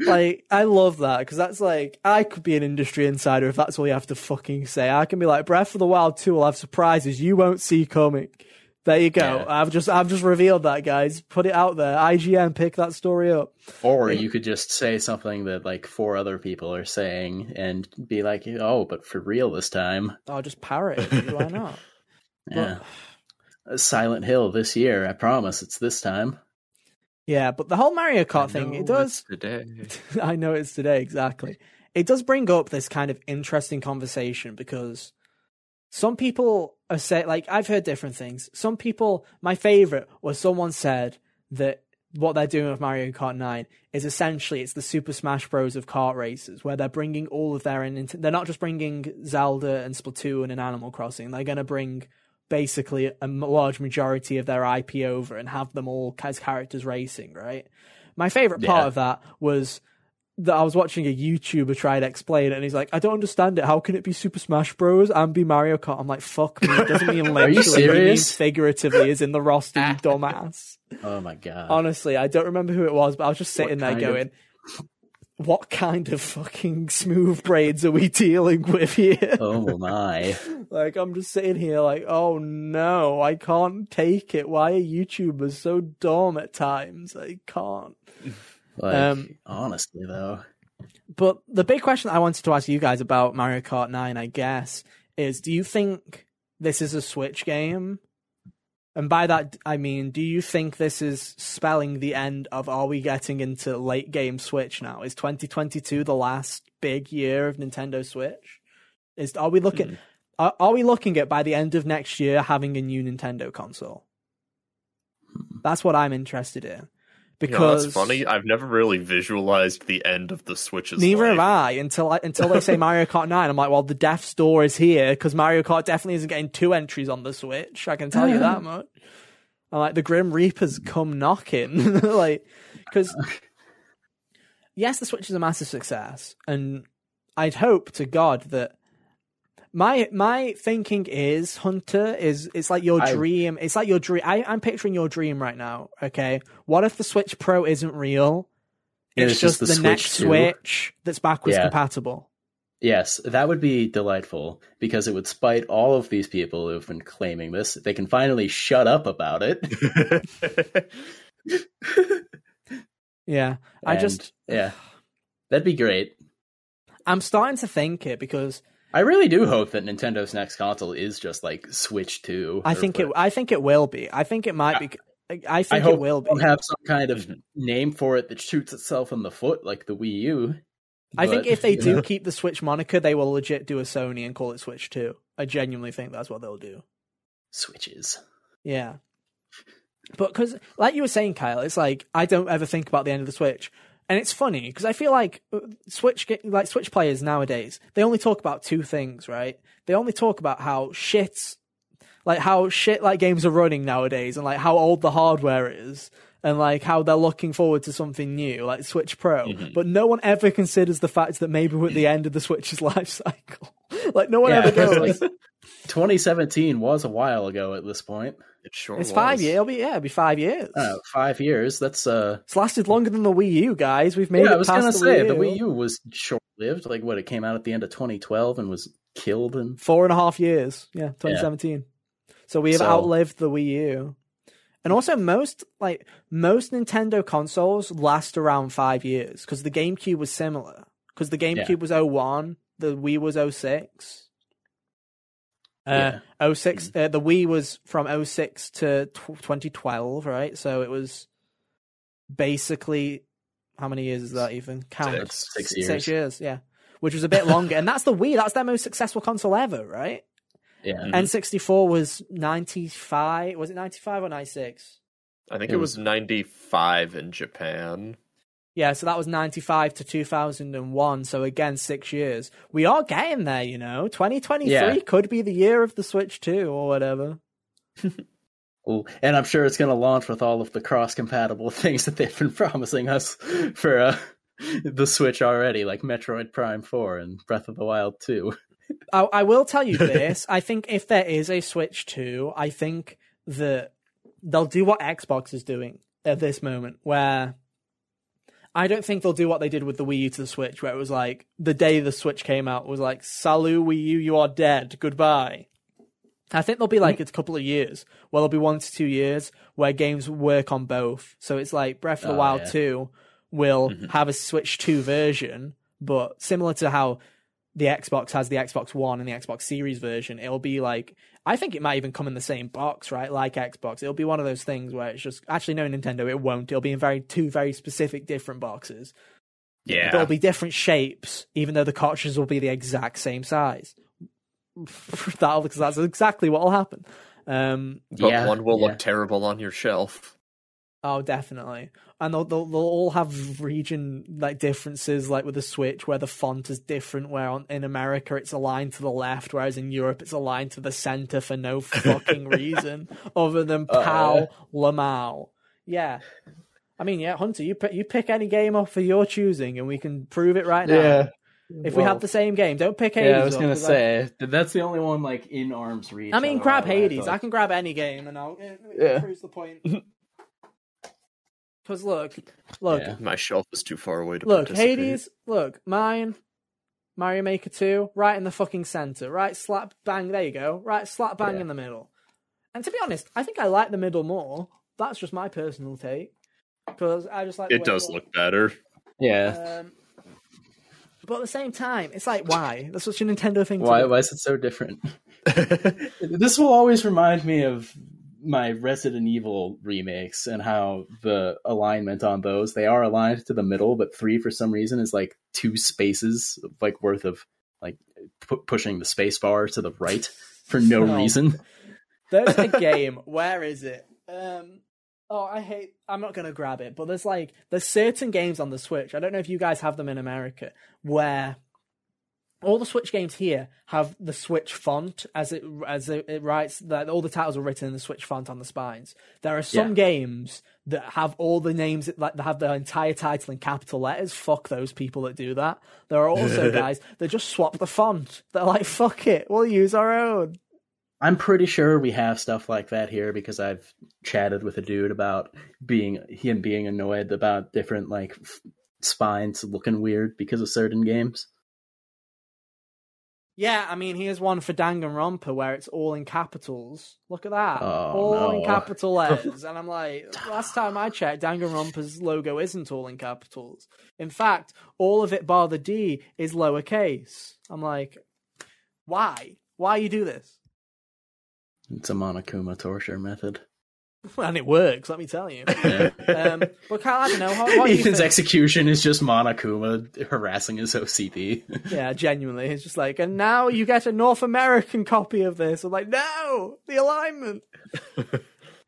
Like I love that because that's like I could be an industry insider if that's all you have to fucking say. I can be like Breath of the Wild two will have surprises you won't see coming. There you go. Yeah. I've just I've just revealed that, guys. Put it out there. IGN, pick that story up. Or you could just say something that like four other people are saying and be like, "Oh, but for real this time." I'll just parrot it. Why not? Yeah. Silent Hill this year. I promise it's this time. Yeah, but the whole Mario Kart I thing, know it does. it's today. I know it's today exactly. It does bring up this kind of interesting conversation because some people are say like I've heard different things. Some people, my favorite was someone said that what they're doing with Mario Kart 9 is essentially it's the Super Smash Bros of kart races where they're bringing all of their in they're not just bringing Zelda and Splatoon and Animal Crossing. They're going to bring basically a large majority of their IP over and have them all as characters racing, right? My favorite part Yeah. of that was that I was watching a YouTuber try to explain it, and he's like, "I don't understand it. How can it be Super Smash Bros. and be Mario Kart?" I'm like, "Fuck me, it doesn't mean literally. you It means figuratively, is in the roster, you dumbass." Oh my god. Honestly, I don't remember who it was, but I was just sitting there kind of- going, "What kind of fucking smooth braids are we dealing with here?" oh my. Like I'm just sitting here like, oh no, I can't take it. Why are YouTubers so dumb at times? I can't. Like Um, honestly though. But the big question I wanted to ask you guys about Mario Kart 9, I guess, is do you think this is a Switch game? And by that I mean, do you think this is spelling the end of are we getting into late game Switch now? Is 2022 the last big year of Nintendo Switch? Is are we looking are, are we looking at by the end of next year having a new Nintendo console? That's what I'm interested in. You know, Because that's funny. I've never really visualized the end of the Switch's Neither life. have I until I, until they say Mario Kart 9. I'm like, well, the death's door is here because Mario Kart definitely isn't getting two entries on the Switch. I can tell you that much. I'm like, the Grim Reapers come knocking. like, because, yes, the Switch is a massive success. And I'd hope to God that. My my thinking is Hunter is it's like your I- dream. It's like your dream. I, I'm picturing your dream right now. Okay, what if the Switch Pro isn't real? And It's, just, the, Switch next 2. Switch that's backwards Yeah. compatible. Yes, that would be delightful because it would spite all of these people who've been claiming this. They can finally shut up about it. Yeah, I And, just yeah, that'd be great. I'm starting to think it because I really do hope that Nintendo's next console is just like Switch Two. I think it. I think it will be. I think it might be. I I think hope it will be. have some kind of name for it that shoots itself in the foot, like the Wii U. I think if they do know, keep the Switch moniker, they will legit do a Sony and call it Switch Two. I genuinely think that's what they'll do. switches. Yeah. But because, like you were saying, Kyle, it's like I don't ever think about the end of the Switch, and it's funny because I feel like uh, Switch, like Switch players nowadays, they only talk about two things, right? They only talk about how shit, like how shit like games are running nowadays, and like how old the hardware is, and like how they're looking forward to something new, like Switch Pro. Mhm. But no one ever considers the fact that maybe we're at the end of the Switch's life cycle. like no one Yeah, ever because, goes. like, 2017 was a while ago at this point. It sure it's was. five years. It'll be yeah, it'll be five years. Uh, five years. That's uh. It's lasted longer than the Wii U, guys. We've made yeah, it I was past gonna the say Wii the U. Wii U was short lived. Like what? It came out at the end of 2012 and was killed. in Four and a half years. Yeah, 2017. So we have So- outlived the Wii U. And also, most like most Nintendo consoles last around five years because the GameCube was similar. Because the GameCube was 01, the Wii was 06. Uh, 06 uh, the Wii was from 06 to tw 2012, right? So it was basically how many years is that even? Count. Six. Six Six years. years, yeah. Which was a bit longer. and that's the Wii. That's their most successful console ever, right? yeah, Mhm. N64 was 95. Was it 95 or 96? I think It it was 95 in Japan. Yeah, so that was 95 to 2001. So again, six years. We are getting there, you know. 2023 Yeah. could be the year of the Switch 2 or whatever. Well, and I'm sure it's going to launch with all of the cross-compatible things that they've been promising us for uh, the Switch already, like Metroid Prime 4 and Breath of the Wild 2. I, I will tell you this. I think if there is a Switch 2, I think that they'll do what Xbox is doing at this moment, where I don't think they'll do what they did with the Wii U to the Switch, where it was like the day the Switch came out was like, Salut Wii U, you are dead, goodbye. I think there'll be like a couple of years. Well, there'll be one to two years where games work on both. So it's like Breath of the Oh, Wild yeah. 2 will Mhm. have a Switch 2 version, but similar to how the Xbox has the Xbox One and the Xbox Series version, it'll be like I think it might even come in the same box, right? Like Xbox. It'll be one of those things where it's just actually no Nintendo, it won't. It'll be in very two very specific different boxes. Yeah. There'll be different shapes, even though the cartridges will be the exact same size. That'll because that's exactly what will happen. Um, but Yeah, one will yeah. look terrible on your shelf. Oh, definitely, and they'll, they'll they'll all have region like differences, like with the Switch, where the font is different. Where on, in America it's aligned to the left, whereas in Europe it's aligned to the center for no fucking reason other than Uh. Pal Lamau. Yeah. I mean, yeah, Hunter, you pick, you pick any game off for your choosing, and we can prove it right now. If we have the same game, don't pick Hades. yeah, I was up, gonna 'cause say that that's the only one like in arm's reach. I, mean, grab Otherwise, I Hades. I can grab any game, and I'll. It, it Yeah. proves the point. Because look, look, Yeah. My shelf is too far away to look, participate. Hades. Look, mine. Mario Maker 2, right in the fucking center. Right slap bang, there you go. Right slap bang Yeah. in the middle. And to be honest, I think I like the middle more. That's just my personal take. Because I just like It does looks. look better. Yeah. Um, but at the same time, it's like, why? That's such a Nintendo thing Why? to. Why is it so different? this will always remind me of my Resident Evil remakes and how the alignment on those they are aligned to the middle, but three for some reason is like two spaces like worth of like pu- pushing the space bar to the right for no Oh. reason. There's a game. Where is it? Um. Oh, I hate. I'm not gonna grab it, but there's like there's certain games on the Switch. I don't know if you guys have them in America, where all the Switch games here have the Switch font as it as it, it writes that all the titles are written in the Switch font on the spines. There are some Yeah. games that have all the names like that have the entire title in capital letters. Fuck those people that do that. There are also guys that just swap the font. They're like, fuck it, we'll use our own. I'm pretty sure we have stuff like that here because I've chatted with a dude about being him being annoyed about different like f- spines looking weird because of certain games. Yeah, I mean, here's one for Danganronpa where it's all in capitals. Look at that. Oh, all in no. capital letters. and I'm like, last time I checked, Danganronpa's logo isn't all in capitals. In fact, all of it bar the D is lowercase. I'm like, why? Why you do this? It's a Monokuma torture method. And it works, let me tell you. Yeah. Um, but Kyle, I don't know. What, what do Ethan's think? execution is just Monokuma harassing his OCD. Yeah, genuinely. It's just like, and now you get a North American copy of this. I'm like, no, the alignment.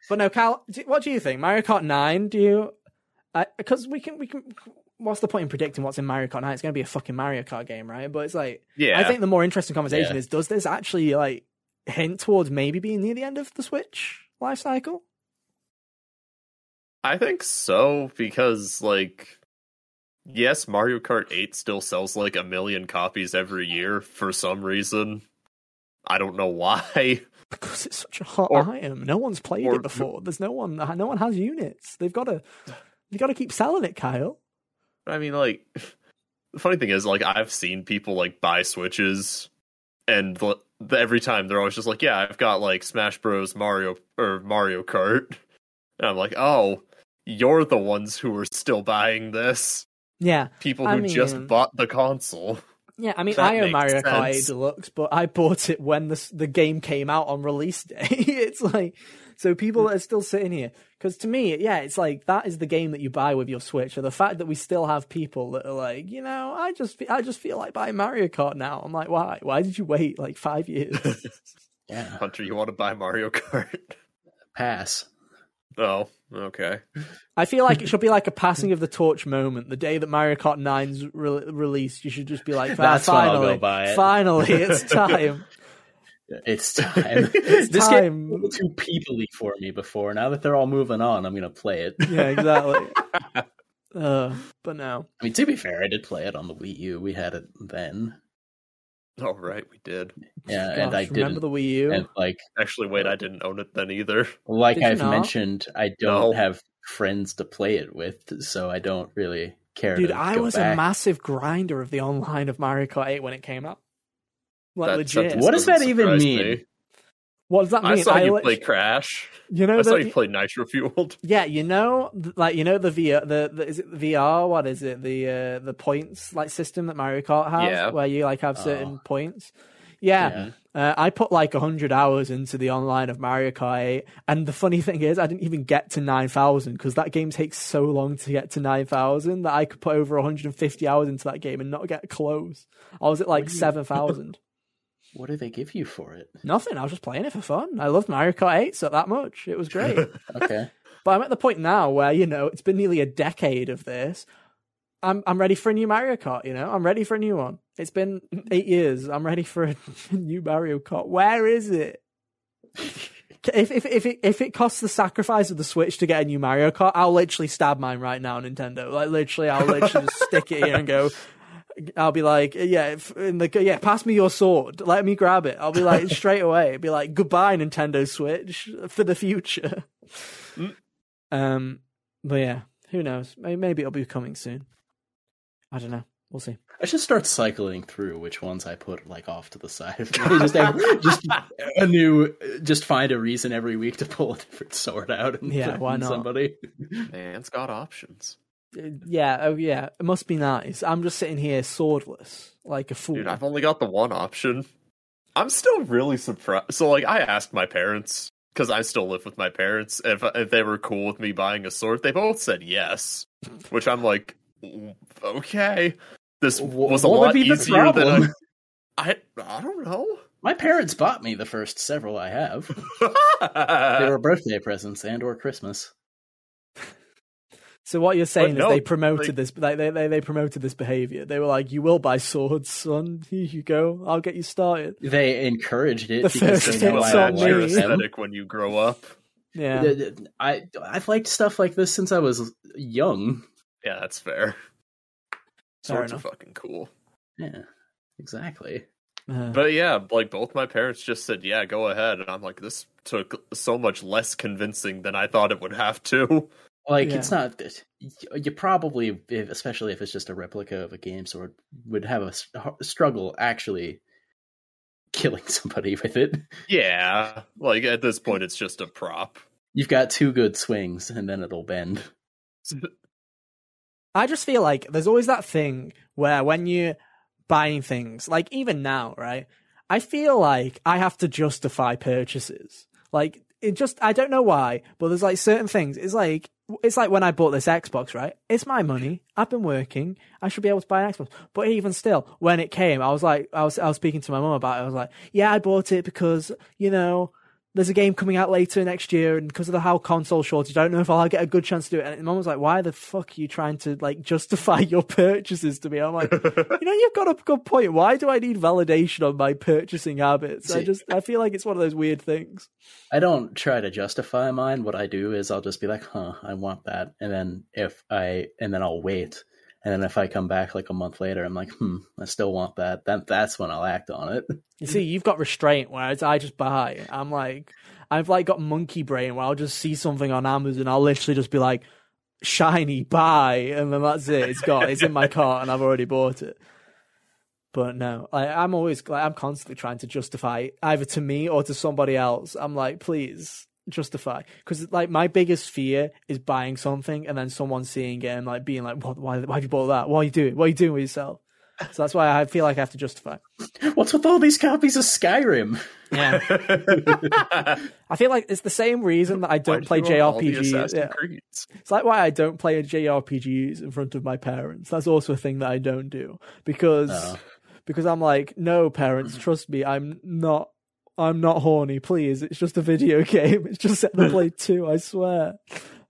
but no, Cal, what do you think? Mario Kart 9, do you. Because we can, we can. What's the point in predicting what's in Mario Kart 9? It's going to be a fucking Mario Kart game, right? But it's like, Yeah. I think the more interesting conversation Yeah. is does this actually, like, hint towards maybe being near the end of the Switch life cycle? I think so because like yes, Mario Kart 8 still sells like a million copies every year for some reason. I don't know why. Because it's such a hot Or- item. No one's played or- it before. There's no one. No one has units. They've got to. They got to keep selling it, Kyle. I mean like the funny thing is like I've seen people like buy Switches and l- every time they're always just like, "Yeah, I've got like Smash Bros, Mario or Mario Kart." And I'm like, "Oh, you're the ones who are still buying this. Yeah, People I who just bought the console." yeah. I mean, That I own makes Mario Kart 8 sense. Deluxe, but I bought it when the the game came out on release day. it's like so people are still sitting here because to me, yeah, it's like that is the game that you buy with your Switch. So the fact that we still have people that are like, you know, I just I just feel like buying Mario Kart now. I'm like, why? Why did you wait like five years? yeah. Hunter, you want to buy Mario Kart? Pass. Oh, okay. I feel like it should be like a passing of the torch moment. The day that Mario Kart 9's re- released, you should just be like, "Ah, That's finally, it." finally, it's time. It's time. It's this time. game was too peoply for me before. Now that they're all moving on, I'm gonna play it. yeah, exactly. Uh, but now, I mean, to be fair, I did play it on the Wii U. We had it then. Oh, right, we did. Yeah, Gosh, and I remember didn't. the Wii U? And like, Actually, wait, I didn't own it then either. like Did I've not? mentioned, I don't No. have friends to play it with, so I don't really care. Dude, to I go was back. a massive grinder of the online of Mario Kart 8 when it came out. Like That legit. What does that even mean? me. What does that mean? I saw you play Crash. You know, I saw the- you play Nitro Fueled. Yeah, you know, like you know the VR, the, the is it the VR? What is it? The uh, the points like system that Mario Kart has, Yeah. where you like have certain Oh. points. Yeah, Uh, I put like hundred hours into the online of Mario Kart 8, and the funny thing is, I didn't even get to nine thousand because that game takes so long to get to nine thousand that I could put over one hundred and fifty hours into that game and not get close. I was at like seven thousand. What do they give you for it? Nothing. I was just playing it for fun. I loved Mario Kart 8 so that much. It was great. Okay. But I'm at the point now where you know it's been nearly a decade of this. I'm I'm ready for a new Mario Kart. You know, I'm ready for a new one. It's been eight years. I'm ready for a new Mario Kart. Where is it? If if if it if it costs the sacrifice of the Switch to get a new Mario Kart, I'll literally stab mine right now, Nintendo. Like literally, I'll literally just stick it here and go. I'll be like, yeah, if- in the yeah, pass me your sword. Let me grab it. I'll be like straight away. Be like, goodbye, Nintendo Switch, for the future. Mm. Um, but yeah, who knows? Maybe, maybe it'll be coming soon. I don't know. We'll see. I should start cycling through which ones I put like off to the side. just, every- just a new, just find a reason every week to pull a different sword out and Yeah, threaten why not? somebody. Man's got options. Yeah, oh yeah, it must be nice. I'm just sitting here swordless, like a fool. Dude, I've only got the one option. I'm still really surprised. So, like, I asked my parents because I still live with my parents if if they were cool with me buying a sword. They both said yes, which I'm like, okay. This was a what would lot be the easier than problem? I. I I don't know. My parents bought me the first several I have. They were birthday presents and or Christmas. So what you're saying no, is they promoted like- this, like, they, they they promoted this behavior. They were like, "You will buy swords, son. Here you go. I'll get you started." They encouraged it The because first they know hit's I your me. wear them. aesthetic when you grow up. Yeah, The- the- I I've liked stuff like this since I was young. Yeah, that's fair. Fair Swords are fucking cool. Yeah, exactly. Uh, But yeah, like both my parents just said, "Yeah, go ahead," and I'm like, "This took so much less convincing than I thought it would have to." Like Yeah. it's not that you probably, especially if it's just a replica of a game sword, would have a struggle actually killing somebody with it. Yeah, like at this point, it's just a prop. You've got two good swings, and then it'll bend. I just feel like there's always that thing where when you're buying things, like even now, right? I feel like I have to justify purchases. Like it just I don't know why, but there's like certain things. It's like it's like when I bought this Xbox, right? It's my money. I've been working. I should be able to buy an Xbox. But even still, when it came, I was like I was I was speaking to my mum about it. I was like, "Yeah, I bought it because, you know, there's a game coming out later next year, and because of the how console shortage, I don't know if I'll get a good chance to do it. And mom was like, "Why the fuck are you trying to like justify your purchases to me?" I'm like, you know, you've got a good point. Why do I need validation on my purchasing habits? I just I feel like it's one of those weird things. I don't try to justify mine. What I do is I'll just be like, "Huh, I want that," and then if I and then I'll wait, and then if I come back like a month later, I'm like, "Hmm, I still want that." Then that's when I'll act on it. You see, you've got restraint, whereas I just buy. I'm like, I've like got monkey brain where I'll just see something on Amazon, I'll literally just be like, shiny, buy, and then that's it. It's got, it's in my cart, and I've already bought it. But no, like, I'm always, like, I'm constantly trying to justify either to me or to somebody else. I'm like, please justify, because like my biggest fear is buying something and then someone seeing it and like being like, what? Why? Why have you bought that? What are you doing? What are you doing with yourself? So that's why I feel like I have to justify. What's with all these copies of Skyrim? Yeah. I feel like it's the same reason that I don't play Why'd you own all the JRPGs. Yeah. It's like why I don't play JRPGs in front of my parents. That's also a thing that I don't do because Oh. because I'm like, no, parents, trust me, I'm not. I'm not horny, please. It's just a video game. It's just set to play Two. I swear.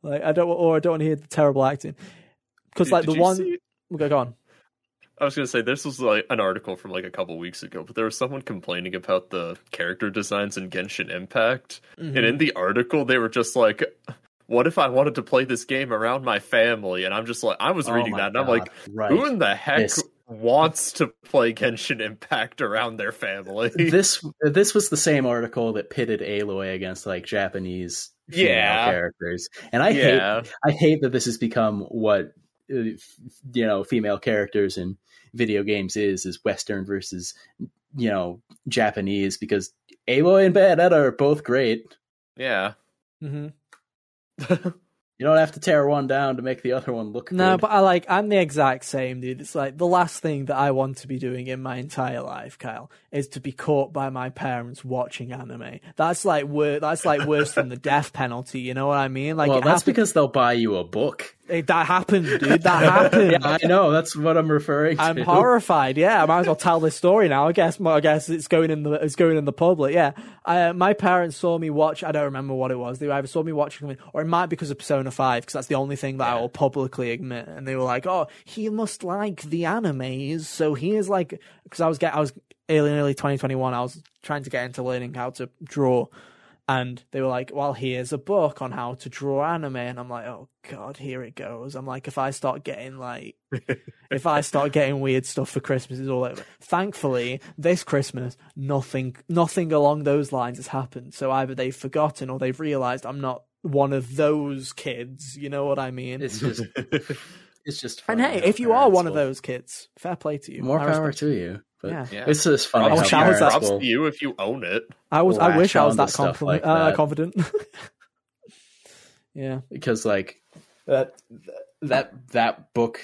Like I don't, or I don't want to hear the terrible acting. Because like the one, see- okay, go on. I was gonna say this was like an article from like a couple weeks ago, but there was someone complaining about the character designs in Genshin Impact, Mm-hmm. and in the article they were just like, "What if I wanted to play this game around my family?" And I'm just like, I was Oh reading that, and I'm like, right. who in the heck This- wants to play Genshin Impact around their family? this this was the same article that pitted Aloy against like Japanese female Yeah. characters, and I hate I hate that this has become what uh, you know female characters in video games is is Western versus you know Japanese because Aloy and Bayonetta are both great. Yeah. hmm You don't have to tear one down to make the other one look No, good. but I like I'm the exact same, dude. It's like the last thing that I want to be doing in my entire life, Kyle, is to be caught by my parents watching anime. That's like wor- that's like worse than the death penalty. You know what I mean? Like well, that's happened- because they'll buy you a book. it, that happened, dude. That happened. yeah, I know. That's what I'm referring to. I'm horrified. Yeah, I might as well tell this story now. I guess. I guess it's going in the it's going in the public. Yeah, uh, my parents saw me watch. I don't remember what it was. They either saw me watching something, or it might be because of Persona Five, because that's the only thing that I will publicly admit. And they were like, "Oh, he must like the animes." So he is like, because I was get I was early early 2021. I was trying to get into learning how to draw. And they were like, well, here's a book on how to draw anime. And I'm like, oh, God, here it goes. I'm like, if I start getting like, if I start getting weird stuff for Christmas, it's all over. Thankfully, this Christmas, nothing, nothing along those lines has happened. So either they've forgotten or they've realized I'm not one of those kids. You know what I mean? It's just, it's just. and hey, if you are parents one of those kids, fair play to you. more I power respect to you. But Yeah. Yeah. it's just funny Props- how I was parents props to you if you own it. I was. I wish I was that, onto stuff compliment, uh, that. confident. yeah. because like that that that book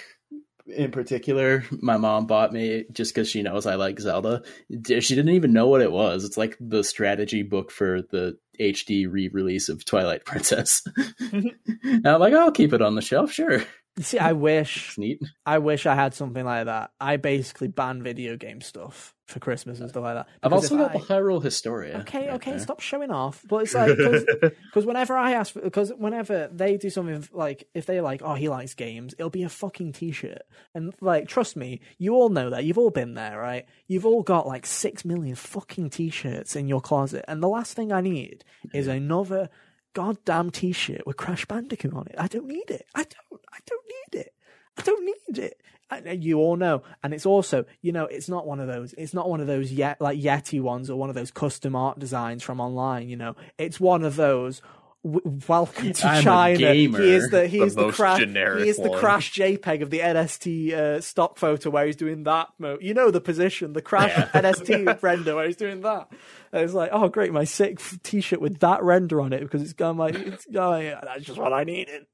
in particular my mom bought me just because she knows i like zelda she didn't even know what it was it's like the strategy book for the hd re-release of twilight princess. Mm-hmm. And i'm like i'll keep it on the shelf sure. See, I wish it's neat. I wish I had something like that. I basically ban video game stuff for Christmas and stuff like that. i've also got the I- hyrule historia Okay, right okay, there. stop showing off. But it's like because whenever I ask, because whenever they do something like if they're like, oh, he likes games, it'll be a fucking t-shirt. And like, trust me, you all know that. You've all been there, right? You've all got like six million fucking t-shirts in your closet, and the last thing I need is another goddamn t-shirt with Crash Bandicoot on it. I don't need it. I don't. I don't need it. I don't need it. And you all know, and it's also, you know, it's not one of those. It's not one of those yet like Yeti ones or one of those custom art designs from online. You know, it's one of those. Welcome to I'm China. gamer. He is the he The is the crash. He is the one. crash JPEG of the NST uh, stock photo where he's doing that. Mo- you know the position, the crash NST render where he's doing that. And it's like, oh great, my sick T-shirt with that render on it because it's got my. It's got that's just what I needed.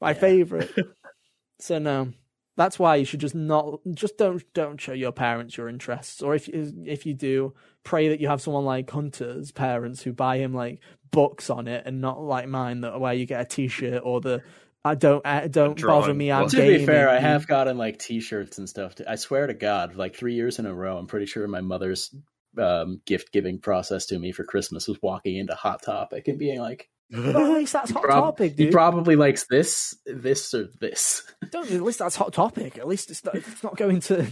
My favorite. So no, that's why you should just not just don't don't show your parents your interests, or if you, if you do, pray that you have someone like Hunter's parents who buy him like books on it, and not like mine that where you get a T-shirt or the I don't uh, don't bother me. I'm book. to gaming. be fair, I have gotten like T-shirts and stuff. I swear to God, like three years in a row, I'm pretty sure my mother's um, gift giving process to me for Christmas was walking into Hot Topic and being like, But at least that's hot prob- topic, "He probably likes this, this, or this." Don't, at least that's hot topic. At least it's not, it's not going to.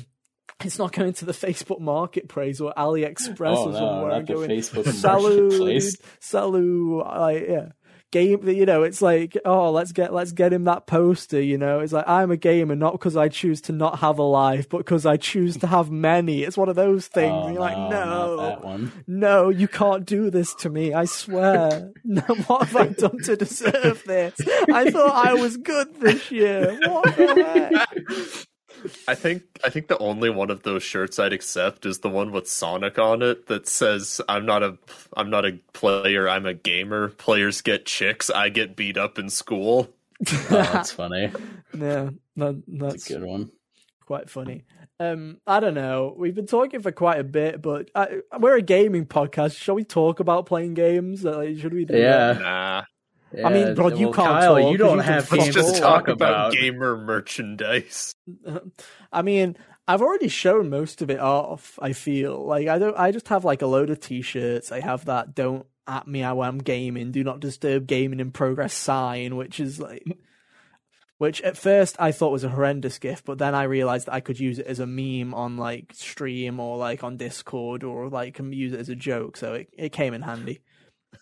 It's not going to the Facebook Marketplace or AliExpress Oh, or no, somewhere. not and going, Facebook Salu, Marketplace." dude, Salu, yeah, game. That you know, it's like oh, let's get let's get him that poster. You know, it's like I'm a gamer not because I choose to not have a life, but because I choose to have many. It's one of those things. Oh, you're like, no, no, not that one. no, you can't do this to me. I swear. no, what have I done to deserve this? I thought I was good this year. What the heck? I think I think the only one of those shirts I'd accept is the one with Sonic on it that says I'm not a I'm not a player, I'm a gamer. Players get chicks, I get beat up in school. Oh, that's funny. Yeah, that, That's that's a good one. quite funny. Um, I don't know. We've been talking for quite a bit, but I, we're a gaming podcast. Shall we talk about playing games? Uh, should we do Yeah. Nah. Yeah, I mean, bro, you can't Kyle, talk you don't you have Let's just talk about gamer merchandise. I mean, I've already shown most of it off. I feel like I don't. I just have like a load of t-shirts. I have that "Don't at me while I'm gaming," "Do not disturb gaming in progress" sign, which is like, which at first I thought was a horrendous gift, but then I realized that I could use it as a meme on like stream or like on Discord or like can use it as a joke. So it it came in handy.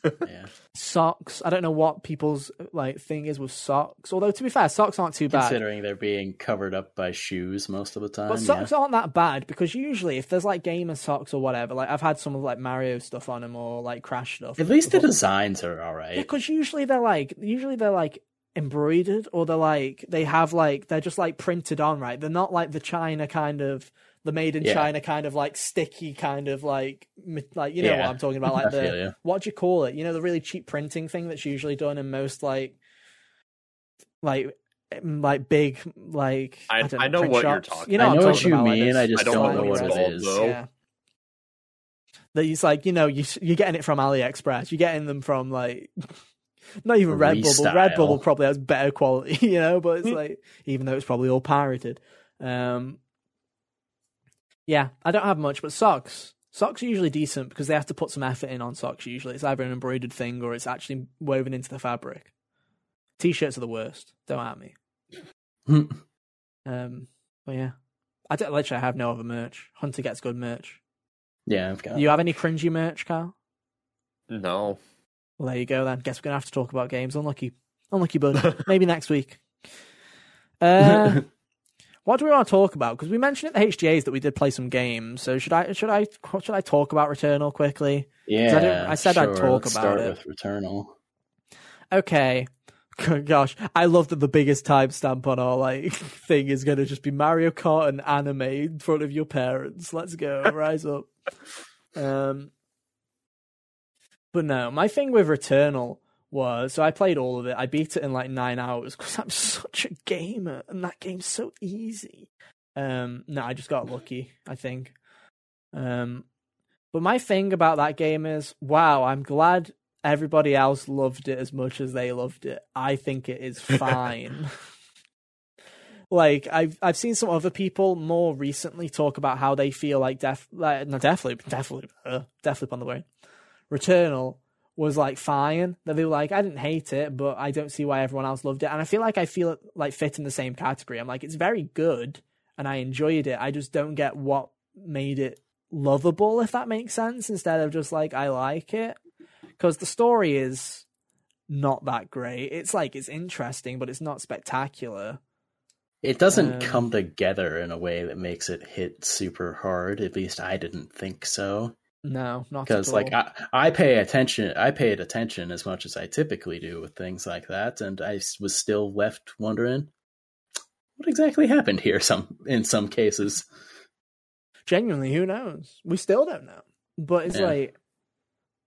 Yeah. Socks. I don't know what people's like thing is with socks. Although to be fair, socks aren't too bad. Considering they're being covered up by shoes most of the time. But yeah. socks aren't that bad because usually if there's like gamer socks or whatever, like I've had some of like Mario stuff on them or like Crash stuff. At least the designs are all right. because usually they're like usually they're like embroidered or they're like they have like they're just like printed on right. They're not like the China kind of the made in Yeah. China kind of like sticky kind of like like you know what I'm talking about like I the what do you call it? You know the really cheap printing thing that's usually done in most like like like big like I- don't I know what you're talking You know, I know what you about, mean, this I just I don't know know what called, though. Yeah. That it's like you know you you're getting it from AliExpress. You're getting them from like not even Redbubble. Redbubble probably has better quality, you know. But it's like even though it's probably all pirated. Um, yeah, I don't have much, but socks. Socks are usually decent because they have to put some effort in on socks. Usually, it's either an embroidered thing or it's actually woven into the fabric. T-shirts are the worst. Don't at me. Um, but yeah, I don't literally I have no other merch. Hunter gets good merch. yeah, I've got. You have any cringy merch, Carl? No. Well, there you go then. Guess we're gonna have to talk about games. Unlucky, unlucky, bud. Maybe next week. Uh, what do we want to talk about? Because we mentioned at the HGA's that we did play some games. So should I should I should I talk about Returnal quickly? yeah, I I said I'd talk let's about start it. with Returnal. Okay. Gosh, I love that the biggest timestamp on our like thing is going to just be Mario Kart and anime in front of your parents. Let's go, rise up. Um, but no, my thing with Returnal was so I played all of it. I beat it in like nine hours because I'm such a gamer, and that game's so easy. Um, no, I just got lucky. I think. Um, but my thing about that game is, wow, I'm glad everybody else loved it as much as they loved it. I think it is fine. like I've I've seen some other people more recently talk about how they feel like death like no definitely definitely uh, definitely on the way. Returnal was like fine. That they were like I didn't hate it, but I don't see why everyone else loved it. And I feel like I feel it like fit in the same category. I'm like it's very good and I enjoyed it. I just don't get what made it lovable if that makes sense instead of just like I like it because the story is not that great. It's like it's interesting, but it's not spectacular. It doesn't Um, come together in a way that makes it hit super hard. At least I didn't think so. No, not Because like. I, I pay attention, I paid attention as much as I typically do with things like that, and I was still left wondering what exactly happened here. Some in some cases, genuinely, who knows? We still don't know. But it's Yeah. like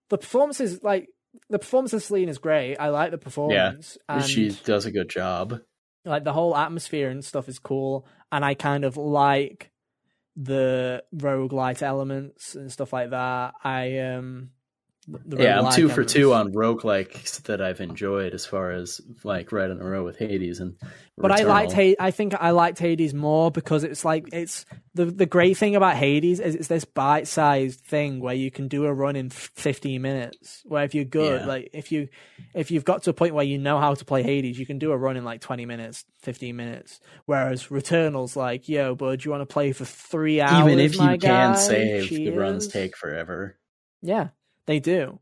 the performance is like the performance of Selene is great. I like the performance. and she does a good job. like the whole atmosphere and stuff is cool and i kind of like the roguelite elements and stuff like that i um yeah, I'm two for two on on roguelikes that I've enjoyed as far as like right in a row with Hades and but I liked Hades. I think I liked Hades more because it's like it's the the great thing about Hades is it's this bite sized thing where you can do a run in fifteen minutes. Where if you're good, Yeah. like if you if you've got to a point where you know how to play Hades, you can do a run in like twenty minutes, fifteen minutes. Whereas Returnal's like, yo, bud, you want to play for three hours? Even if you my can guy? save, the runs take forever. Yeah, they do.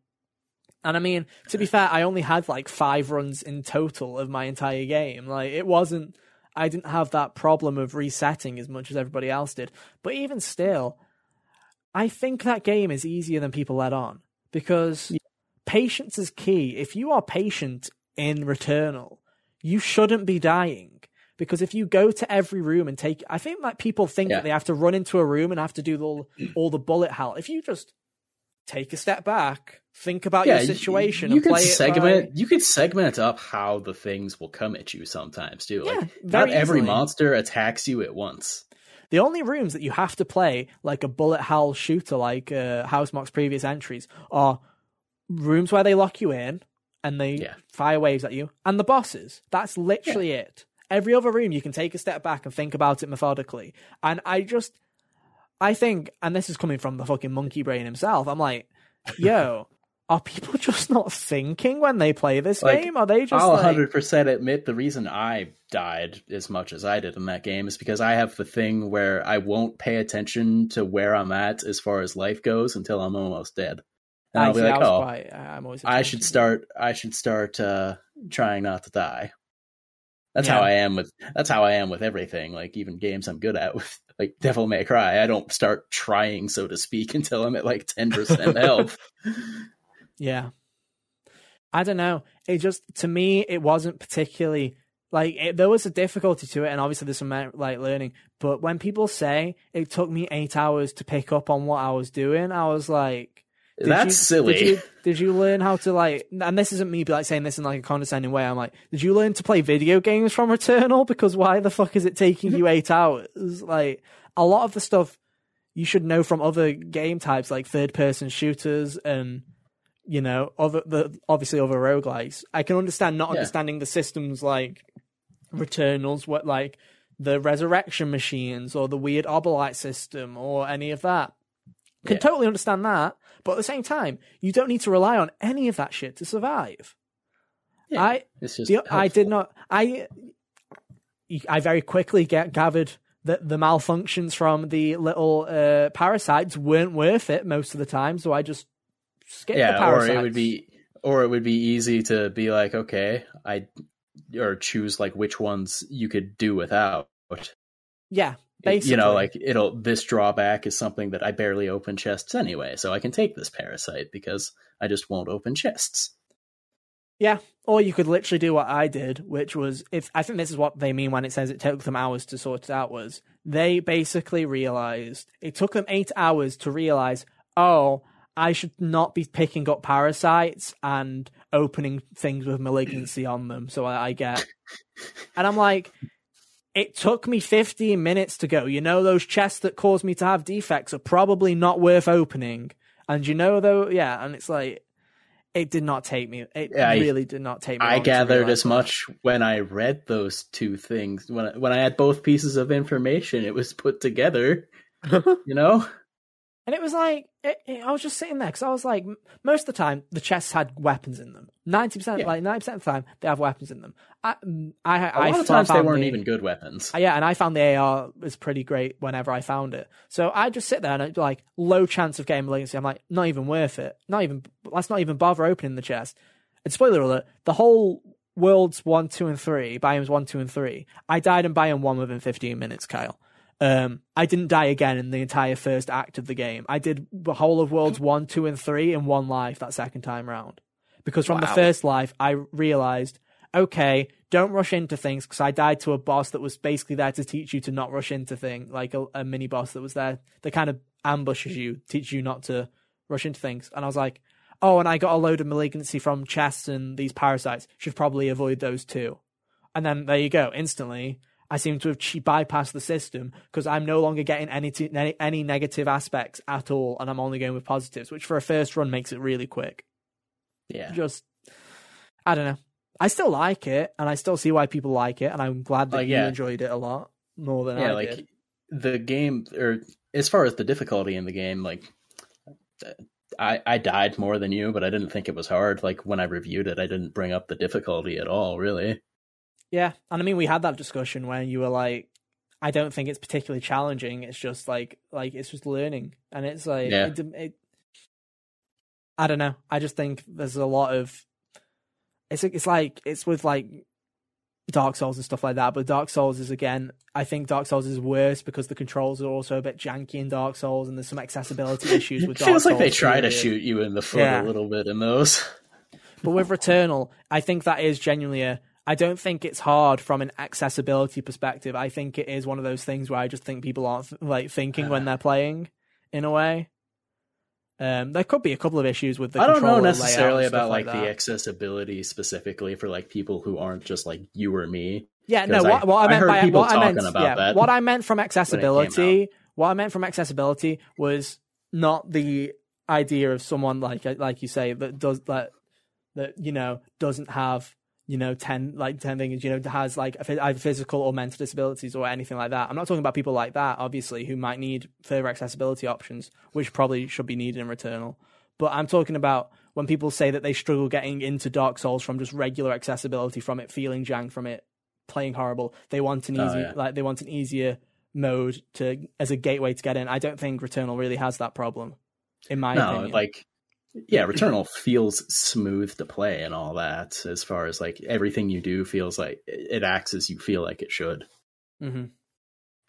And I mean, to be fair, I only had like five runs in total of my entire game. Like, it wasn't, I didn't have that problem of resetting as much as everybody else did. But even still, I think that game is easier than people let on because patience is key. If you are patient in Returnal, you shouldn't be dying. Because if you go to every room and take, I think like people think Yeah. that they have to run into a room and have to do all, all the bullet hell. If you just take a step back, think about your situation, You, and could play segment. it. You could segment up how the things will come at you sometimes too. Yeah, like not every easily. monster attacks you at once. The only rooms that you have to play like a bullet hell shooter, like uh, Housemarque's previous entries, are rooms where they lock you in and they Yeah. fire waves at you, and the bosses. That's literally it. Every other room, you can take a step back and think about it methodically. And I just, I think, and this is coming from the fucking monkey brain himself. I'm like, yo, are people just not thinking when they play this Like, game? Are they just I'll like, 100% admit the reason I died as much as I did in that game is because I have the thing where I won't pay attention to where I'm at as far as life goes until I'm almost dead. And I I'll be see, I like, oh, quite- I'm always I should start I should start uh trying not to die. That's how I am with that's how I am with everything. Like even games I'm good at with like Devil May Cry, I don't start trying so to speak until I'm at like 10% health. Yeah. I don't know. It just to me it wasn't particularly Like it, there was a difficulty to it, and obviously there's some uh, like learning. But when people say it took me eight hours to pick up on what I was doing, I was like, did That's you, silly. Did you, did you learn how to like? And this isn't me like saying this in like a condescending way. I'm like, did you learn to play video games from Returnal? Because why the fuck is it taking you eight hours? Like a lot of the stuff you should know from other game types like third person shooters and you know other the obviously other roguelikes. I can understand not Yeah. understanding the systems like Returnals, what like the resurrection machines or the weird Obolite system or any of that. Can Yeah. totally understand that, but at the same time, you don't need to rely on any of that shit to survive. Yeah, I the, I did not. I I very quickly get gathered that the malfunctions from the little uh, parasites weren't worth it most of the time, so I just skipped the yeah, or it would be, or it would be easy to be like, okay, I, or choose like which ones you could do without. yeah, basically. you know, like it'll this drawback is something that I barely open chests anyway, so I can take this parasite because I just won't open chests. Yeah, or you could literally do what I did, which was if I think this is what they mean when it says it took them hours to sort it out. Was they basically realized it took them eight hours to realize, oh, I should not be picking up parasites and opening things with malignancy on them. So I, I get, and I'm like, it took me 15 minutes to go. You know, those chests that cause me to have defects are probably not worth opening. And you know, though, yeah, and it's like, it did not take me. It I- really did not take me. I gathered as that. much when I read those two things. When I, when I had both pieces of information, it was put together. You know, And it was like, it, it- I was just sitting there because I was like, most of the time the chests had weapons in them. Ninety percent, like ninety percent of the time, they have weapons in them. I, mm, I, a I lot of times they weren't the- even good weapons. Uh, yeah, and I found the AR was pretty great whenever I found it. So I just sit there and it's like low chance of getting malignancy. I'm like, not even worth it. Not even let's not even bother opening the chest. And spoiler alert: the whole worlds one, two, and three, biomes one, two, and three. I died in biome one within 15 minutes, Kyle. Um, I didn't die again in the entire first act of the game. I did the whole of worlds one, two, and three in one life that second time round. Because from the first life, I realized, okay, don't rush into things because I died to a boss that was basically there to teach you to not rush into things, like a, a mini boss that was there that kind of ambushes you, teaches you not to rush into things. And I was like, oh, and I got a load of malignancy from chests and these parasites. Should probably avoid those too. And then there you go. Instantly, I seem to have bypassed the system because I'm no longer getting any, t- any any negative aspects at all, and I'm only going with positives, which for a first run makes it really quick. Yeah, Just, I don't know. I still like it, and I still see why people like it, and I'm glad that Like, you enjoyed it a lot more than I. yeah. I Like did. the game, or as far as the difficulty in the game, like uh, I I died more than you, but I didn't think it was hard. Like when I reviewed it, I didn't bring up the difficulty at all. Really. Yeah, and I mean, we had that discussion when you were like, "I don't think it's particularly challenging. It's just like, like it's just learning." And it's like, Yeah. it, it, I don't know. I just think there's a lot of, it's it's like it's with like Dark Souls and stuff like that. But Dark Souls is again, I think Dark Souls is worse because the controls are also a bit janky in Dark Souls, and there's some accessibility issues with It Dark feels like they try to shoot you in the foot Yeah. a little bit in those. But with Returnal, I think that is genuinely a. I don't think it's hard from an accessibility perspective. I think it is one of those things where I just think people aren't like thinking when they're playing, in a way. Um, there could be a couple of issues with the. I don't know necessarily layout and stuff about like, that. the accessibility specifically for like people who aren't just like you or me. Yeah, no. 'Cause I- What, what I I meant heard by people what I meant, talking about yeah, that what I meant from accessibility, what I meant from accessibility was not the idea of someone like like you say that does that that you know doesn't have you know ten like ten things you know has like a either physical or mental disabilities or anything like that. I'm not talking about people like that, obviously, who might need further accessibility options, which probably should be needed in Returnal. But I'm talking about when people say that they struggle getting into Dark Souls from just regular accessibility, from it feeling jank, from it playing horrible. They want an Oh, easy, yeah. like they want an easier mode to as a gateway to get in. I don't think Returnal really has that problem, in my no, opinion. like yeah, Returnal feels smooth to play and all that. As far as like everything you do feels like it acts as you feel like it should. Mm-hmm.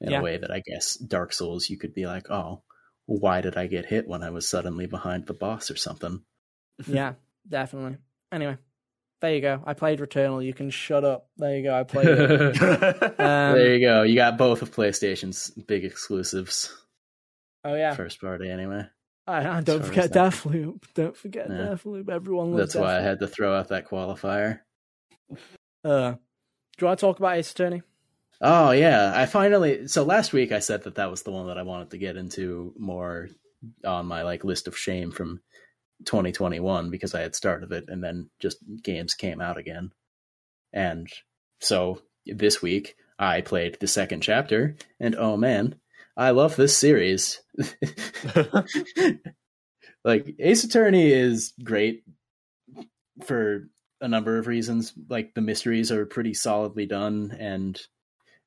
In Yeah. a way that I guess Dark Souls you could be like, oh, why did I get hit when I was suddenly behind the boss or something? yeah, definitely. Anyway, There you go. I played Returnal. You can shut up. There you go. I played it. Um, there you go. You got both of PlayStation's big exclusives. oh yeah. First party, anyway. Don't forget. Deathloop. Don't forget Yeah. Deathloop. Everyone loves That's why I had to throw out that qualifier. Uh, do you want to talk about Ace Attorney? Oh yeah, I finally. So last week I said that that was the one that I wanted to get into more on my like list of shame from 2021 because I had started it and then just games came out again. And so this week I played the second chapter and oh man, I love this series. like Ace Attorney is great for a number of reasons. Like the mysteries are pretty solidly done and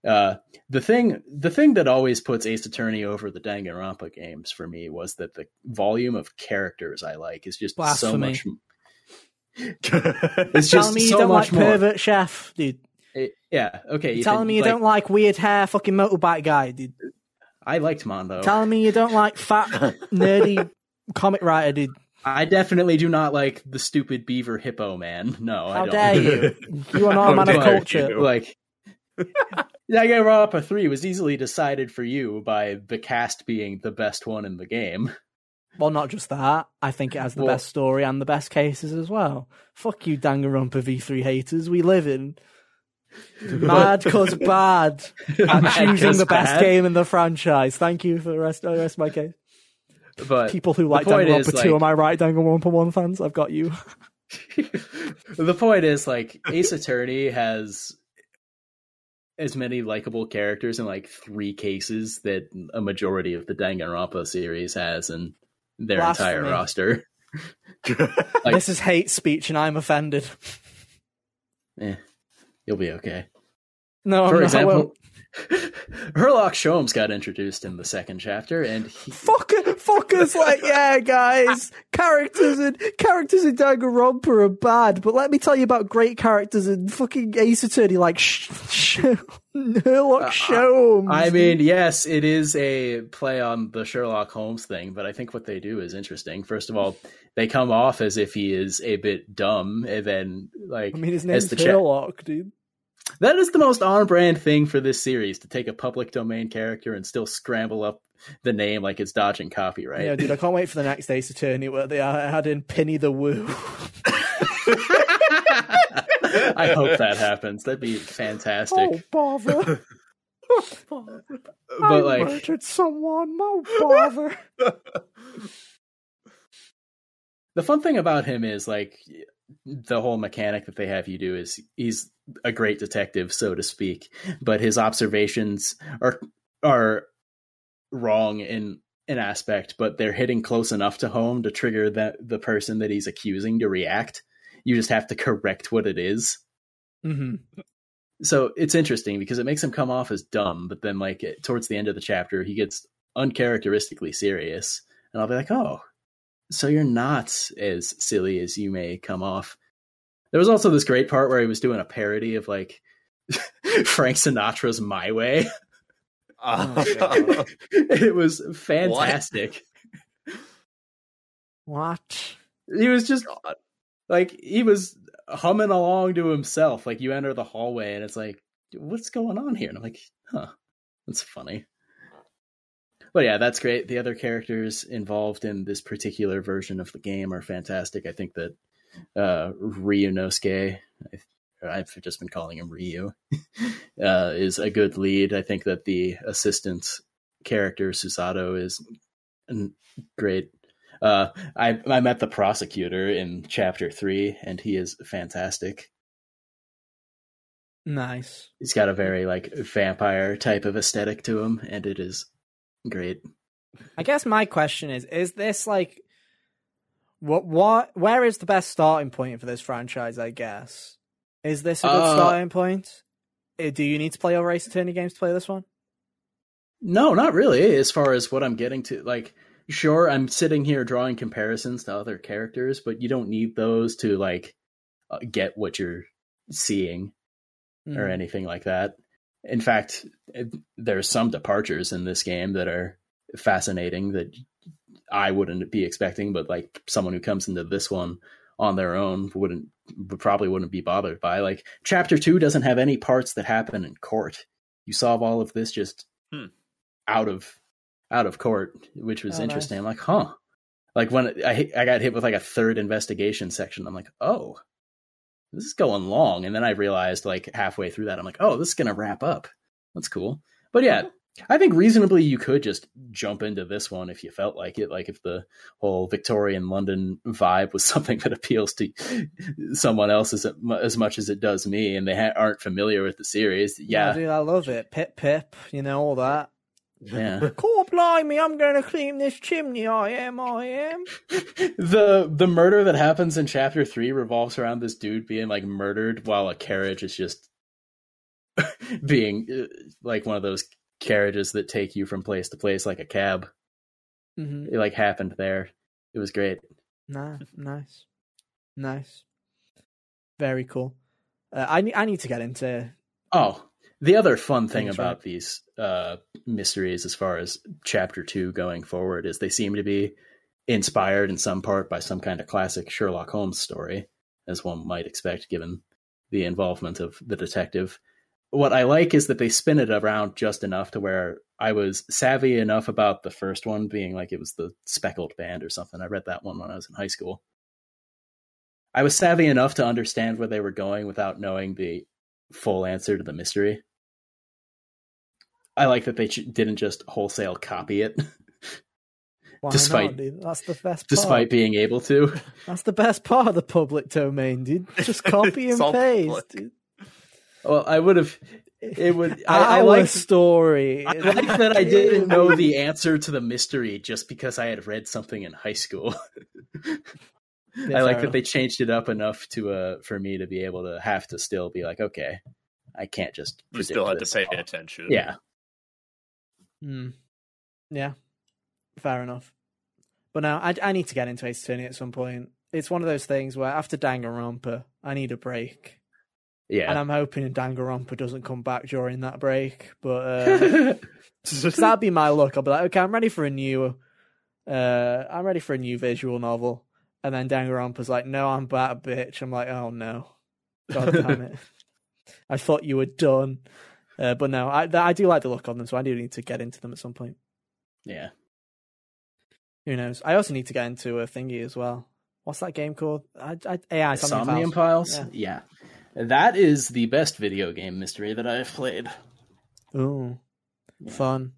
uh, the thing, the thing that always puts Ace Attorney over the Danganronpa games for me was that the volume of characters I like is just so much. It's telling just me you so don't much like more. pervert chef, dude. It- yeah, okay. You're telling me you don't like weird hair, fucking motorbike guy, dude. I liked Mondo. Telling me you don't like fat, nerdy comic writer, dude. I definitely do not like the stupid beaver hippo man. No, I How don't. dare you? You are not a man of culture. you. like Danganronpa 3 was easily decided for you by the cast being the best one in the game. Well, not just that. I think it has the Well- best story and the best cases as well. Fuck you, Danganronpa V3 haters. We live in mad cause bad at Mad choosing 'cause the best bad. game in the franchise. Thank you for the rest, the rest of my case. But People who like point is, Danganronpa 2, like- am I right, Danganronpa 1 fans? I've got you. the point is like Ace Attorney has as many likable characters in like three cases that a majority of the Danganronpa series has in their entire Blasphemy. roster. Like- this is hate speech and I'm offended. Eh, you'll be okay. No, For example. Herlock Sholmes got introduced in the second chapter, and he, Fuck, fuckers like, yeah, guys, characters in characters in Danganronpa are bad, but let me tell you about great characters in fucking Ace Attorney, like sh- sh- Sherlock uh, uh, Sholmes. I mean, yes, it is a play on the Sherlock Holmes thing, but I think what they do is interesting. First of all, they come off as if he is a bit dumb, and then like I mean, his as name's the cha- dude. That is the most on brand thing for this series to take a public domain character and still scramble up the name like it's dodging copyright. Yeah, dude, I can't wait for the next Ace Attorney where they add in Penny the Woo. I hope that happens. That'd be fantastic. oh, bother. I but like murdered someone. Oh, bother. The fun thing about him is like the whole mechanic that they have you do is he's a great detective, so to speak, but his observations are are wrong in an aspect, but they're hitting close enough to home to trigger that the person that he's accusing to react. You just have to correct what it is. hmm so it's interesting because it makes him come off as dumb, but then like towards the end of the chapter, he gets uncharacteristically serious, and I'll be like, oh, so you're not as silly as you may come off. There was also this great part where he was doing a parody of like Frank Sinatra's "My Way." Oh. it was fantastic. What? He was just like he was humming along to himself. Like you enter the hallway and it's like, what's going on here? And I'm like, huh, that's funny. But yeah, that's great. The other characters involved in this particular version of the game are fantastic. I think that uh, Ryunosuke, I've, I've just been calling him Ryu, uh, is a good lead. I think that the assistant character Susato is great. Uh, I I met the prosecutor in chapter three, and he is fantastic. Nice. He's got a very like vampire type of aesthetic to him, and it is great. I guess my question is: Is this like what? What? Where is the best starting point for this franchise? I guess is this a good Uh, starting point? Uh, Do you need to play over Ace Attorney games to play this one? No, not really. As far as what I'm getting to, like, sure, I'm sitting here drawing comparisons to other characters, but you don't need those to like uh, get what you're seeing. Hmm. or anything like that. In fact, there's some departures in this game that are fascinating that I wouldn't be expecting, but like someone who comes into this one on their own wouldn't probably wouldn't be bothered by. Like chapter two doesn't have any parts that happen in court. You solve all of this just Hmm. out of out of court, which was Oh, interesting. nice. I'm like, huh. Like when I I got hit with like a third investigation section, I'm like, oh, this is going long. And then I realized like halfway through that, I'm like, oh, this is gonna wrap up. That's cool. But yeah, mm-hmm. I think reasonably you could just jump into this one if you felt like it. Like if the whole Victorian London vibe was something that appeals to someone else as, as much as it does me, and they ha- aren't familiar with the series. Oh, Yeah, dude, I love it. Pip, pip, you know all that. Yeah. Cool, blimey, I'm going to clean this chimney. I am, I am. the the murder that happens in chapter three revolves around this dude being like murdered while a carriage is just being uh, like one of those carriages that take you from place to place like a cab. hmm It like happened there. It was great. Nah, nice, nice, very cool. Uh, I I need to get into. Oh, the other fun thing Things, about right. these uh, mysteries, as far as chapter two going forward, is they seem to be inspired in some part by some kind of classic Sherlock Holmes story, as one might expect, given the involvement of the detective. What I like is that they spin it around just enough to where I was savvy enough about the first one being like it was the Speckled Band or something. I read that one when I was in high school. I was savvy enough to understand where they were going without knowing the full answer to the mystery. I like that they ch- didn't just wholesale copy it, Why Despite- not, dude? That's the best. despite part. being able to. That's the best part of the public domain, dude. Just copy and paste. Well, I would have. It would. I, I like. story. I like that I didn't know the answer to the mystery just because I had read something in high school. Yeah, I like fair that they changed it up enough to uh for me to be able to have to still be like, okay, I can't just. You still had to this. pay attention. Yeah, Hmm. Yeah, fair enough. But now I, I need to get into Ace Attorney at some point. It's one of those things where after Danganronpa, I need a break, Yeah, and. I'm hoping Danganronpa doesn't come back during that break. But uh, that'd be my luck. I'll be like, okay, I'm ready for a new, uh, I'm ready for a new visual novel, and then Danganronpa's like, no, I'm back, bitch. I'm like, oh no, god damn it. I thought you were done. Uh, but no, I I do like the look on them, so I do need to get into them at some point. yeah. Who knows? I also need to get into a thingy as well. What's that game called? I, I, AI Somnium. Files. Yeah. that is the best video game mystery that I've played. Ooh, Yeah. fun.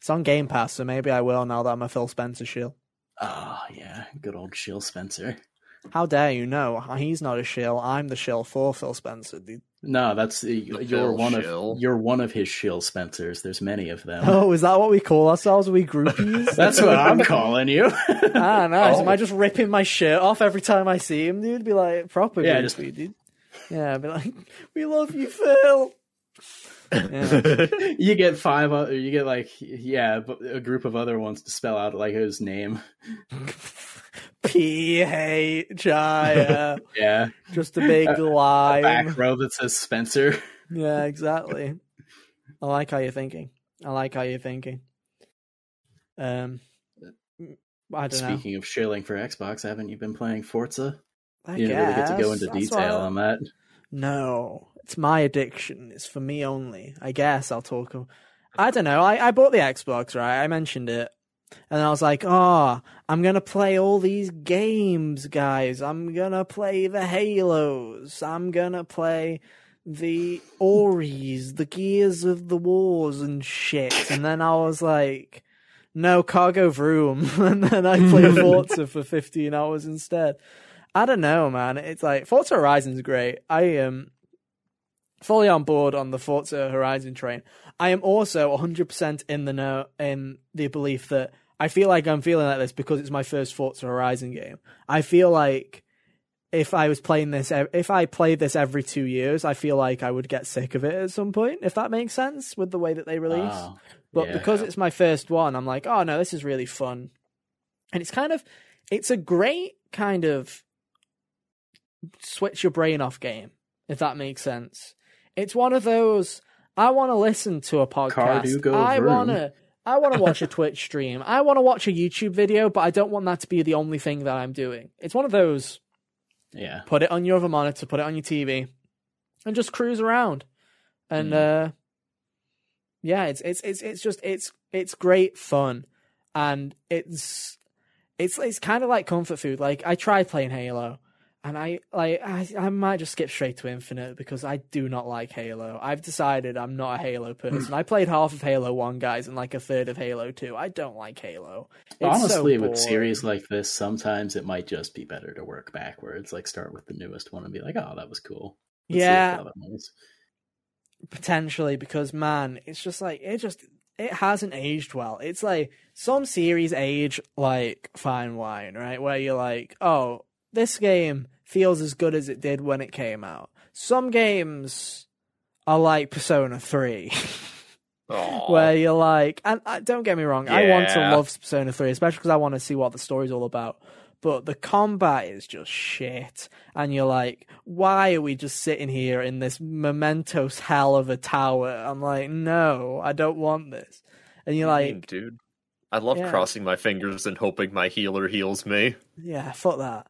It's on Game Pass, so maybe I will now that I'm a Phil Spencer shill. Oh yeah, good old Shill Spencer. How dare you? No, he's not a shill. I'm the shill for Phil Spencer. dude. No, that's uh, you're Phil one Shill. of you're one of his Shill Spencers. There's many of them. Oh, is that what we call ourselves? Are we groupies? That's what I'm calling you. ah, nice. Am Oh. I just ripping my shirt off every time I see him, dude? Be like proper Yeah, groupie, just- dude. Yeah, be like, we love you, Phil. Yeah. you get five. Other, you get like yeah, a group of other ones to spell out like his name. P H I L. Yeah, Just a big A line. back row that says Spencer. Yeah, exactly. I like how you're thinking. I like how you're thinking. Um, I don't know. Speaking of shilling for Xbox, haven't you been playing Forza? I You didn't really get to go into That's detail on that. No, it's my addiction. It's for me only. I guess I'll talk. I don't know. I, I bought the Xbox, right? I mentioned it. And I was like, oh, I'm going to play all these games, guys. I'm going to play the Halos. I'm going to play the Oris, the Gears of the Wars and shit. And then I was like, no, Cargo Vroom. and then I played Forza for 15 hours instead. I don't know, man. It's like Forza Horizon's great. I am fully on board on the Forza Horizon train. I am also 100% in the know in the belief that I feel like I'm feeling like this because it's my first Forza Horizon game. I feel like if I was playing this, if I played this every two years, I feel like I would get sick of it at some point. If that makes sense with the way that they release. Oh, But yeah. because it's my first one, I'm like, oh no, this is really fun. And it's kind of, it's a great kind of switch your brain off game, if that makes sense. It's one of those, I want to listen to a podcast. I want to, I want to watch a Twitch stream. I want to watch a YouTube video, but I don't want that to be the only thing that I'm doing. It's one of those Yeah. put it on your other monitor, put it on your TV, and just cruise around. And uh yeah, it's it's it's it's just it's it's great fun, and it's it's it's kind of like comfort food. Like I tried playing Halo, and I like I, I might just skip straight to Infinite because I do not like Halo. I've decided I'm not a Halo person. I played half of Halo One, guys, and like a third of Halo Two. I don't like Halo. It's so Honestly, with series like this, sometimes it might just be better to work backwards. Like start with the newest one and be like, "Oh, that was cool." Let's yeah, the other one is. potentially because man it's just like it just it hasn't aged well it's like some series age like fine wine right where you're like oh this game feels as good as it did when it came out. Some games are like persona 3 Aw. where you're like and uh, don't get me wrong i want to love persona 3 especially because i want to see what the story's all about. But the combat is just shit. And you're like why are we just sitting here in this mementos hell of a tower? I'm like no i don't want this. And you're like mean, dude, I love Yeah. crossing my fingers and hoping my healer heals me. yeah fuck that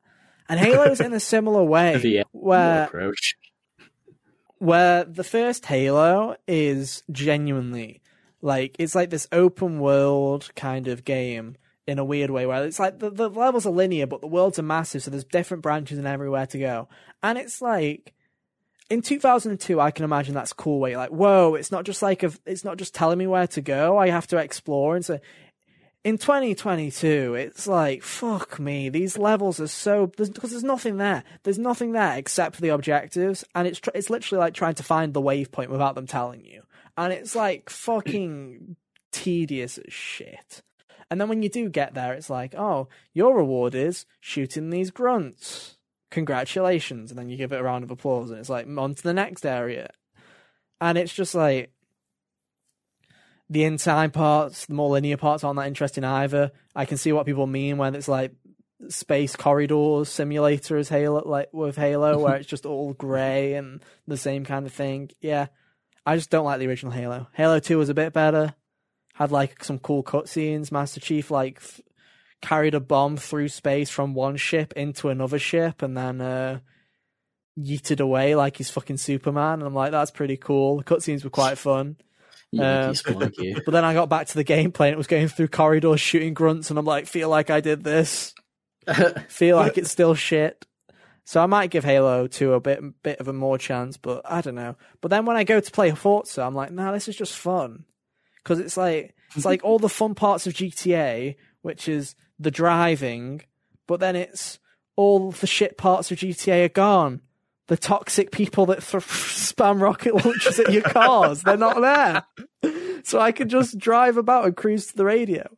and halo's in a similar way where approach. where the first Halo is genuinely like it's like this open world kind of game in a weird way where it's like the, the levels are linear but the worlds are massive so there's different branches and everywhere to go and it's like in 2002 i can imagine that's cool where you're like whoa it's not just like a, it's not just telling me where to go i have to explore and so in 2022 it's like fuck me these levels are so because there's, there's nothing there. There's nothing there except for the objectives and it's tr- it's literally like trying to find the waypoint without them telling you. And it's like fucking tedious as shit. And then when you do get there it's like oh your reward is shooting these grunts. Congratulations. And then you give it a round of applause and it's like on to the next area. And it's just like the inside parts, the more linear parts aren't that interesting either. I can see what people mean when it's like space corridors simulator as Halo, like with Halo, where it's just all grey and the same kind of thing. Yeah, I just don't like the original Halo. Halo Two was a bit better. Had like some cool cutscenes. Master Chief like th- carried a bomb through space from one ship into another ship, and then uh, yeeted away like he's fucking Superman. And I'm like, that's pretty cool. The cutscenes were quite fun. Um. But then I got back to the gameplay and it was going through corridors shooting grunts, and I'm like, feel like I did this. Feel like it's still shit. So I might give Halo 2 a bit bit of a more chance, but I don't know. But then when I go to play Forza, I'm like, nah, this is just fun. Because it's like it's like all the fun parts of GTA, which is the driving, but then it's all the shit parts of GTA are gone. The toxic people that th- spam rocket launchers at your cars, they're not there. So I can just drive about and cruise to the radio.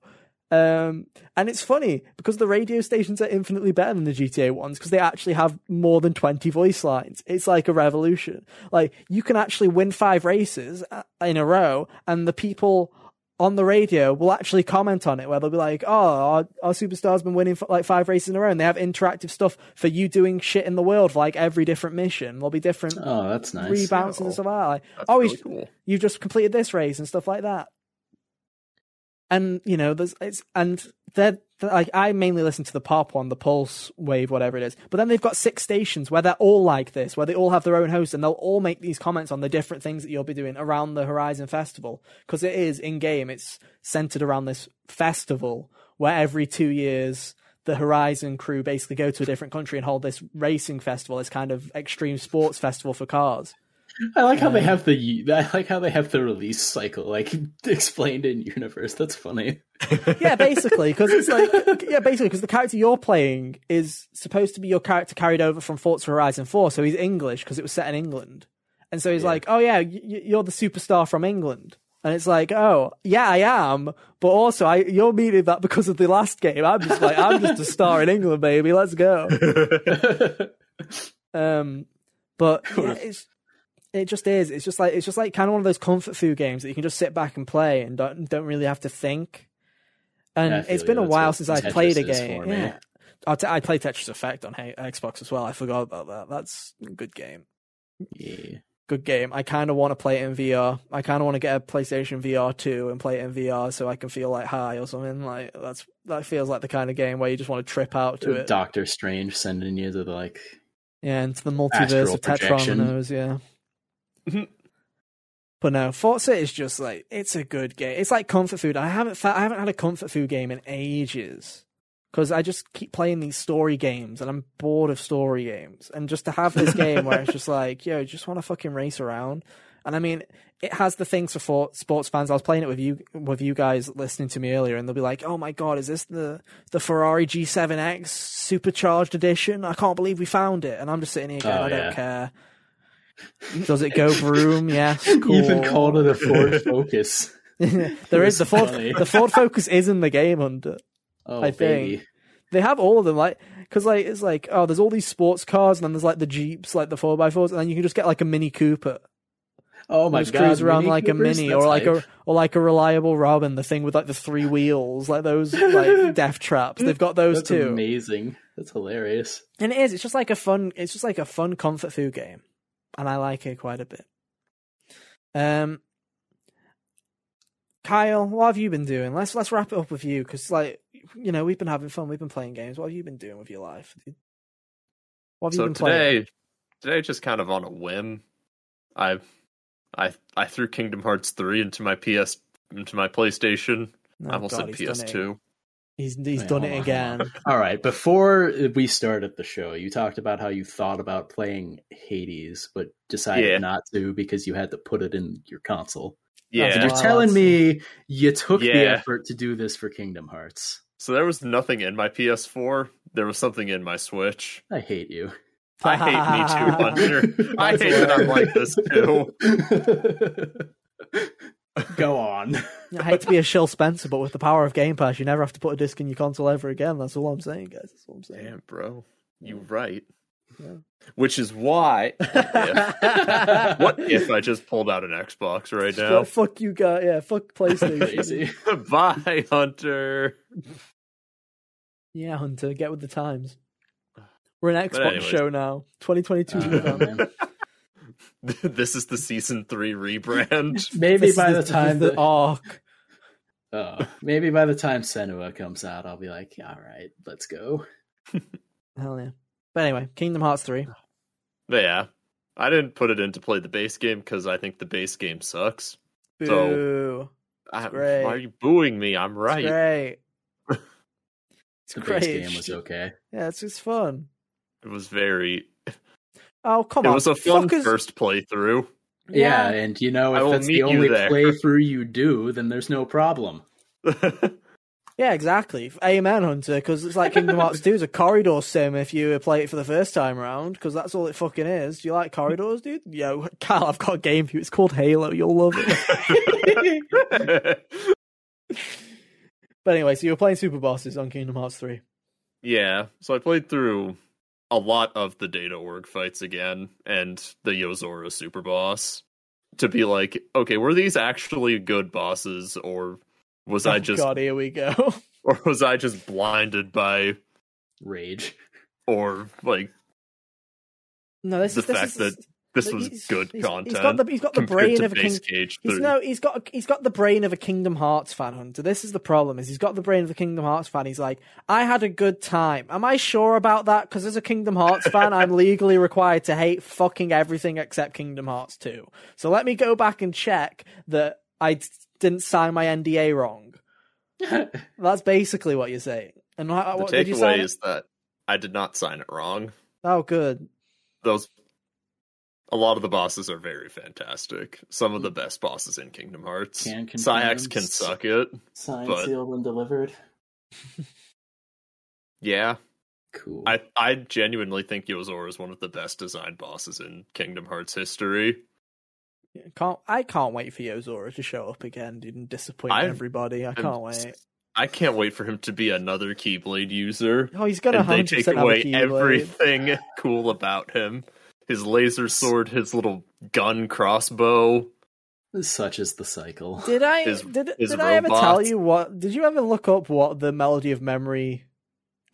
Um, and it's funny because the radio stations are infinitely better than the GTA ones because they actually have more than 20 voice lines. It's like a revolution. Like you can actually win five races uh, in a row and the people on the radio will actually comment on it where they'll be like, oh, our, our superstar's been winning f- like five races in a row and they have interactive stuff for you doing shit in the world for like every different mission. There'll be different oh, that's nice. rebounds and stuff like that. Like, That's oh, really he's- cool. you've just completed this race and stuff like that. And you know, there's it's and they're, they're like I mainly listen to the pop one, the pulse wave, whatever it is. But then they've got six stations where they're all like this, where they all have their own host, and they'll all make these comments on the different things that you'll be doing around the Horizon Festival because it is in game. It's centered around this festival where every two years the Horizon crew basically go to a different country and hold this racing festival, this kind of extreme sports festival for cars. I like how they have the I like how they have the release cycle like explained in universe. That's funny. yeah, basically, because it's like yeah, basically because the character you're playing is supposed to be your character carried over from Forza Horizon Four, so he's English because it was set in England, and so he's Yeah. like, oh yeah, you're the superstar from England, and it's like, oh yeah, I am, but also I you're meaning that because of the last game. I'm just like I'm just a star in England, baby. Let's go. Um, but yeah, it's it just is. It's just like it's just like kind of one of those comfort food games that you can just sit back and play and don't don't really have to think. And Yeah, it's been a while since I've played a game. Yeah, I, t- I played Tetris Effect on Hey- Xbox as well. I forgot about that. That's a good game. yeah. Good game. I kind of want to play it in VR. I kind of want to get a PlayStation VR 2 and play it in VR so I can feel like high or something. Like that's that feels like the kind of game where you just want to trip out to it. Doctor Strange sending you to the like Yeah, into the multiverse of Tetron and those, yeah. but no, Forza is just like it's a good game. It's like comfort food. I haven't fa- I haven't had a comfort food game in ages because I just keep playing these story games and I'm bored of story games. And just to have this game where it's just like, yo, just want to fucking race around. And I mean, it has the things for sports fans. I was playing it with you with you guys listening to me earlier, and they'll be like, "Oh my god, is this the the Ferrari G7X supercharged edition? I can't believe we found it." And I'm just sitting here going, Oh, "I yeah. don't care." Does it go vroom? Yes. Cool. You even called it a Ford Focus. there is the Ford. funny. The Ford Focus is in the game under. Oh, I baby. think. They have all of them, like because like it's like oh, there's all these sports cars, and then there's like the jeeps, like the four x fours, and then you can just get like a Mini Cooper. Oh my just god! cruise around Mini like a mini That's or like hype. a or like a Reliant Robin, the thing with like the three wheels, like those like death traps. They've got those That's too. amazing. That's hilarious. And it is. It's just like a fun. It's just like a fun comfort food game, and I like it quite a bit. Um, Kyle, what have you been doing? Let's let's wrap it up with you because, like, you know, we've been having fun. We've been playing games. What have you been doing with your life? What have you So been playing? today, today just kind of on a whim, I, I, I threw Kingdom Hearts three into my PS into my PlayStation. No, I almost Oh, God, said he's done it. PS2. He's he's Wait, done it on, again. All right. Before we started the show, you talked about how you thought about playing Hades, but decided Yeah. not to because you had to put it in your console. Yeah. So you're Wow, telling me you took the effort to do this for Kingdom Hearts. So there was nothing in my PS4. There was something in my Switch. I hate you. I hate me too, Hunter. I hate that I'm like this too. Go on. I hate to be a Shill Spencer, but with the power of Game Pass, you never have to put a disc in your console ever again. That's all I'm saying, guys. That's all I'm saying. Damn, bro, You're right. Yeah. Which is why. What if, what if I just pulled out an Xbox right But now? fuck you guys. Yeah, fuck PlayStation. Crazy. Bye, Hunter. yeah, Hunter, get with the times. We're an Xbox show now. 2022 Uh, November. man. this is the season three rebrand. Maybe This by is the time the the, arc. oh, maybe by the time Senua comes out, I'll be like, all right, let's go. Hell yeah. But anyway, Kingdom Hearts 3. But yeah, I didn't put it in to play the base game because I think the base game sucks. Boo. So- I, great. why are you booing me? I'm It's right. great. It's The great. base game was okay. Yeah, it's just fun. It was very. Oh, come It on. It was a fun Fuckers- first playthrough. Yeah, and you know, if will that's the only there. playthrough you do, then there's no problem. Yeah, exactly. Amen, Hunter, because it's like Kingdom Hearts 2 is a corridor sim if you play it for the first time around, because that's all it fucking is. Do you like corridors, dude? Yo, Kyle, I've got a game for you. It's called Halo. You'll love it. but anyway, so you were playing Super Bosses on Kingdom Hearts 3. yeah, so I played through a lot of the Data Org fights again and the Yozora super boss to be like, okay, were these actually good bosses or was I Oh, just God, here we go. or was I just blinded by Rage. or like No, this The is this fact is, that this was he's- good he's- content? He's got the he's got the brain of a king. Cage He's no, he's got he's got the brain of a Kingdom Hearts fan hunter. This is the problem: is he's got the brain of a Kingdom Hearts fan. He's like, I had a good time. Am I sure about that? Because as a Kingdom Hearts fan, I'm legally required to hate fucking everything except Kingdom Hearts 2. So let me go back and check that I d- didn't sign my NDA wrong. That's basically what you're saying. And what, the what did you sign? takeaway is that I did not sign it wrong. Oh, good. Those a lot of the bosses are very fantastic. Some of the mm. best bosses in Kingdom Hearts. Can confirm. Can suck it. Signed, But- sealed, and delivered. Yeah, Cool. I I genuinely think Yozora is one of the best designed bosses in Kingdom Hearts history. Can't I can't wait for Yozora to show up again, dude, and disappoint I'm- everybody. I I'm can't wait. I can't wait for him to be another Keyblade user. Oh, he's gonna and they hundred take percent have a away everything cool about him. His laser sword, his little gun crossbow. Such is the cycle. Did I his- did his did I ever tell you what? Did you ever look up what the Melody of Memory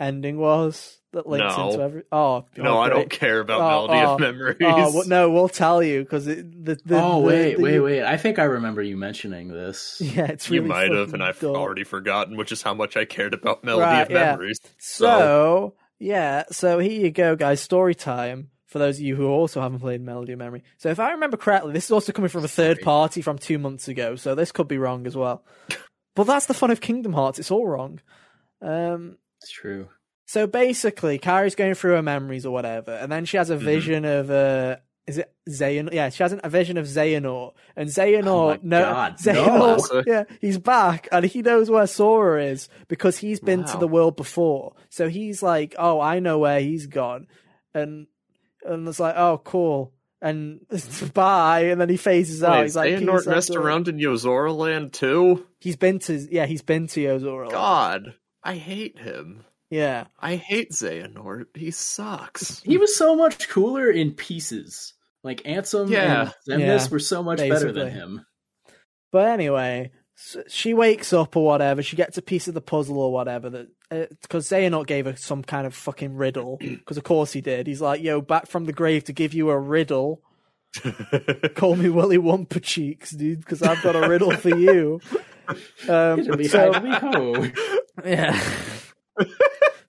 ending was that links No. into every? Oh No, oh, I don't care about Oh, Melody oh, of Memories. Oh well, no, we'll tell you because the, the oh the- wait, the- wait, wait! I think I remember you mentioning this. Yeah, it's you really might have, and I've dumb. already forgotten, which is how much I cared about Melody Right, of yeah. Memories. So yeah, so here you go, guys. Story time. For those of you who also haven't played Melody of Memory. So if I remember correctly, this is also coming from a third party from two months ago, so this could be wrong as well. but that's the fun of Kingdom Hearts, it's all wrong. Um It's true. so basically, Kairi's going through her memories or whatever, and then she has a Mhm. vision of uh is it Xehanort? Yeah, she has a vision of Xehanort, and Xehanort, Oh no, God, Xehanort, no. yeah, he's back, and he knows where Sora is because he's been to the world before. So he's like, oh, I know where he's gone, and and it's like, oh, cool, and bye, and then he phases out. Wait, he's like, Xehanort "Peace, messed that's around in Yozora Land too? He's been to, yeah, he's been to Yozora. God, I hate him. Yeah, I hate Xehanort. He sucks. He was so much cooler in pieces. Like Ansem Yeah. and Xemnas Yeah, were so much better than him. But anyway, s she wakes up or whatever. She gets a piece of the puzzle or whatever that because Xehanort gave her some kind of fucking riddle. Because of course he did. He's like, "Yo, back from the grave to give you a riddle. Call me Willy Wumper cheeks, dude, because I've got a riddle for you." Um, so yeah,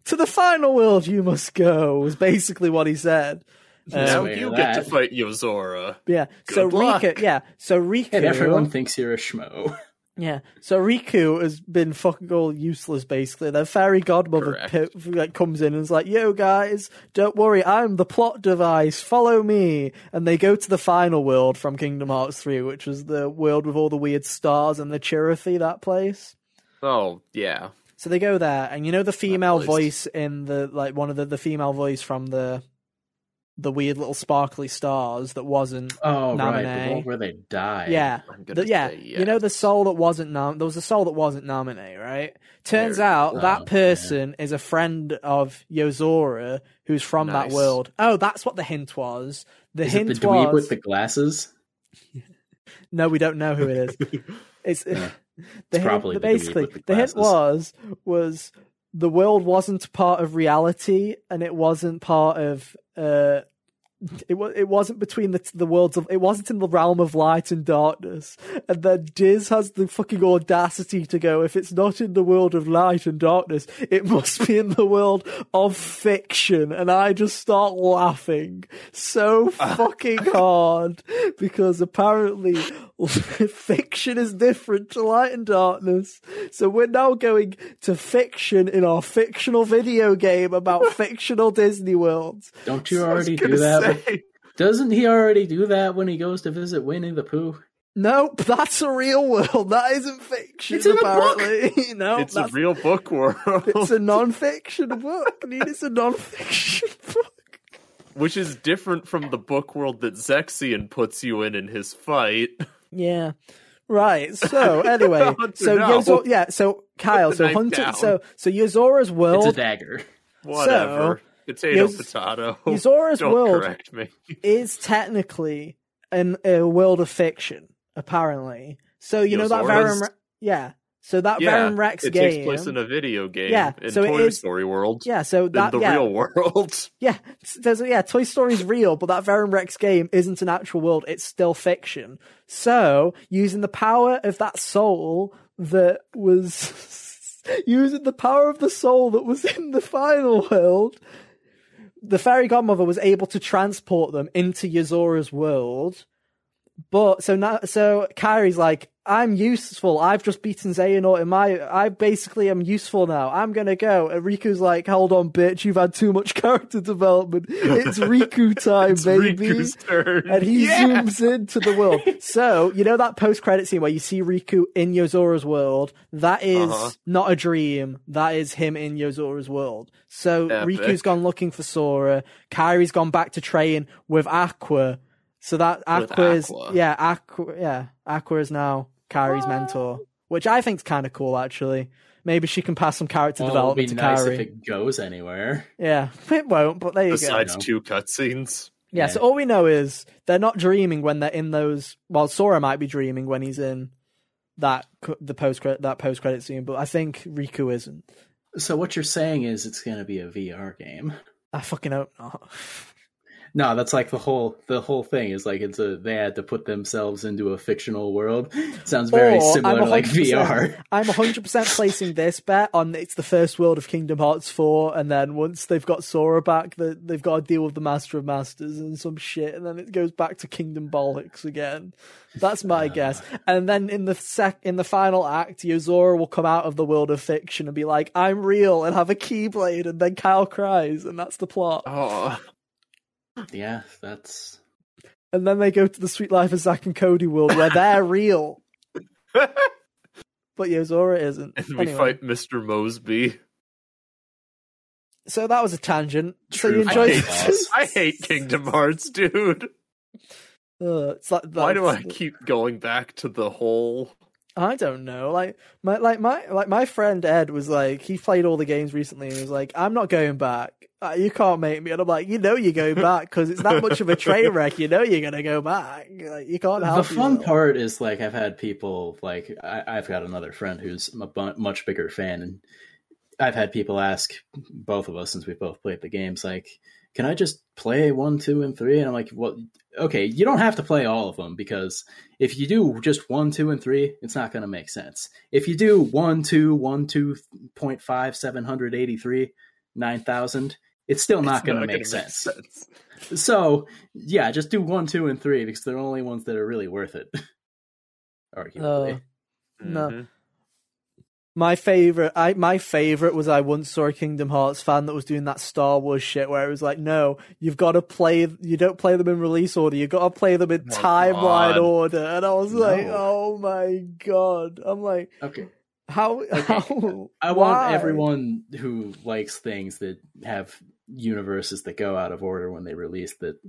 to the final world you must go was basically what he said. now you of get to that. fight Yozora. Yeah. so Good luck. Riku, yeah. So Riku, And everyone thinks you're a schmo. Yeah, so Riku has been fucking all useless basically. Their fairy godmother like comes in and is like, "Yo guys, don't worry, I'm the plot device. Follow me." And they go to the final world from Kingdom Hearts 3, which was the world with all the weird stars and the Chirithy, that place. Oh, yeah. So they go there, and you know the female voice in the like one of the the female voice from the the weird little sparkly stars that wasn't Oh right, the one where they die. yeah. Oh, I'm The- yeah, say you know the soul that wasn't nom- there was a soul that wasn't nominated, right? Turns There- out Oh, that person is a friend of Yozora who's from that world. Oh, that's what the hint was. The Is it hint the dweeb was with the glasses? no, we don't know who it is. It's Yeah. the It's hint, probably the- the dweeb basically with the the hint was was the world wasn't part of reality and it wasn't part of uh it was it wasn't between the the worlds of it wasn't in the realm of light and darkness. And then Diz has the fucking audacity to go if it's not in the world of light and darkness it must be in the world of fiction. And I just start laughing so fucking hard because apparently fiction is different to light and darkness. So we're now going to fiction in our fictional video game about fictional Disney worlds. Don't you was already do that? Say, Doesn't he already do that when he goes to visit Winnie the Pooh? Nope, that's a real world. That isn't fiction. It's in a book. apparently. no, it's a real book world, it's a non-fiction book. Dude, it's a non-fiction book. which is different from the book world that Zexion puts you in in his fight. Yeah. Right. So anyway, so no. Yozo- yeah. So Kyle, so Hunter, down. so so Yozora's world. It's a world dagger. Whatever. Potato, Yoz- potato. Yozora's Don't world correct me. is technically an, a world of fiction, apparently. So you know that Baron, yeah. So that Yeah, Verum Rex it game, takes place in a video game. Yeah, in so Toy is- Story world. yeah. So in that the yeah, real world. Yeah, there's yeah, Toy Story's real, but that Verum Rex game isn't an actual world; it's still fiction. So, using the power of that soul that was using the power of the soul that was in the final world, the fairy godmother was able to transport them into Yozora's world. But so now, so Kairi's like, I'm useful. I've just beaten Xehanort in my. I basically am useful now. I'm gonna go. And Riku's like, hold on, bitch. You've had too much character development. It's Riku time, It's baby. Riku's turn. And he Yeah! zooms into the world. So, you know that post credit scene where you see Riku in Yozora's world? That is Uh-huh. not a dream. That is him in Yozora's world. So Epic. Riku's gone looking for Sora. Kairi's gone back to train with Aqua. So that With Aqua is Aqua. yeah, Aqua yeah, Aqua is now Kairi's mentor, which I think's kind of cool actually. Maybe she can pass some character Well, it'll be development to nice Kyrie. if it goes anywhere. Yeah, it won't, but there you go. Besides two cutscenes. Yeah, Yeah. so all we know is they're not dreaming when they're in those. Well, Sora might be dreaming when he's in that the post credit that post credit scene, but I think Riku isn't. So what you're saying is it's going to be a VR game. I fucking hope not. No, that's like the whole the whole thing is like it's a they had to put themselves into a fictional world. Sounds very Or similar to like VR. I'm 100% placing this bet on it's the first world of Kingdom Hearts 4, and then once they've got Sora back, the, they've got to deal with the Master of Masters and some shit, and then it goes back to Kingdom Bollocks again. That's my ah. guess. And then in the sec in the final act, Yozora will come out of the world of fiction and be like, "I'm real," and have a keyblade, and then Kyle cries, and that's the plot. Oh, Yeah, that's And then they go to the Suite Life of Zack and Cody world where they're real, but Yozora isn't. and we Anyway. fight Mr. Moseby. So that was a tangent. So True you I hate, I hate Kingdom Hearts, dude. Uh, it's like Why do I keep going back to the whole? I don't know. Like my like my like my friend Ed was like he played all the games recently and he was like I'm not going back. Uh, you can't make me. And I'm like you know you go back because it's that much of a train wreck. You know you're gonna go back. Like, you can't have the fun yourself. part is like I've had people like I, I've got another friend who's a much bigger fan, and I've had people ask both of us since we both played the games like, "Can I just play one, two, and three? And I'm like, "Well, okay, you don't have to play all of them because if you do just one, two, and three, it's not going to make sense. If you do one, two, one, two point five, seven hundred eighty-three, nine thousand." It's still not going to make sense. sense. So yeah, just do one, two, and three because they're the only ones that are really worth it. Arguably, Uh, No. Mhm. My favorite, I my favorite was I once saw a Kingdom Hearts fan that was doing that Star Wars shit where it was like, no, you've got to play, you don't play them in release order, you got to play them in Oh, timeline God. order, and I was like, oh my god, I'm like, okay. how, how, I why? want everyone who likes things that have universes that go out of order when they release that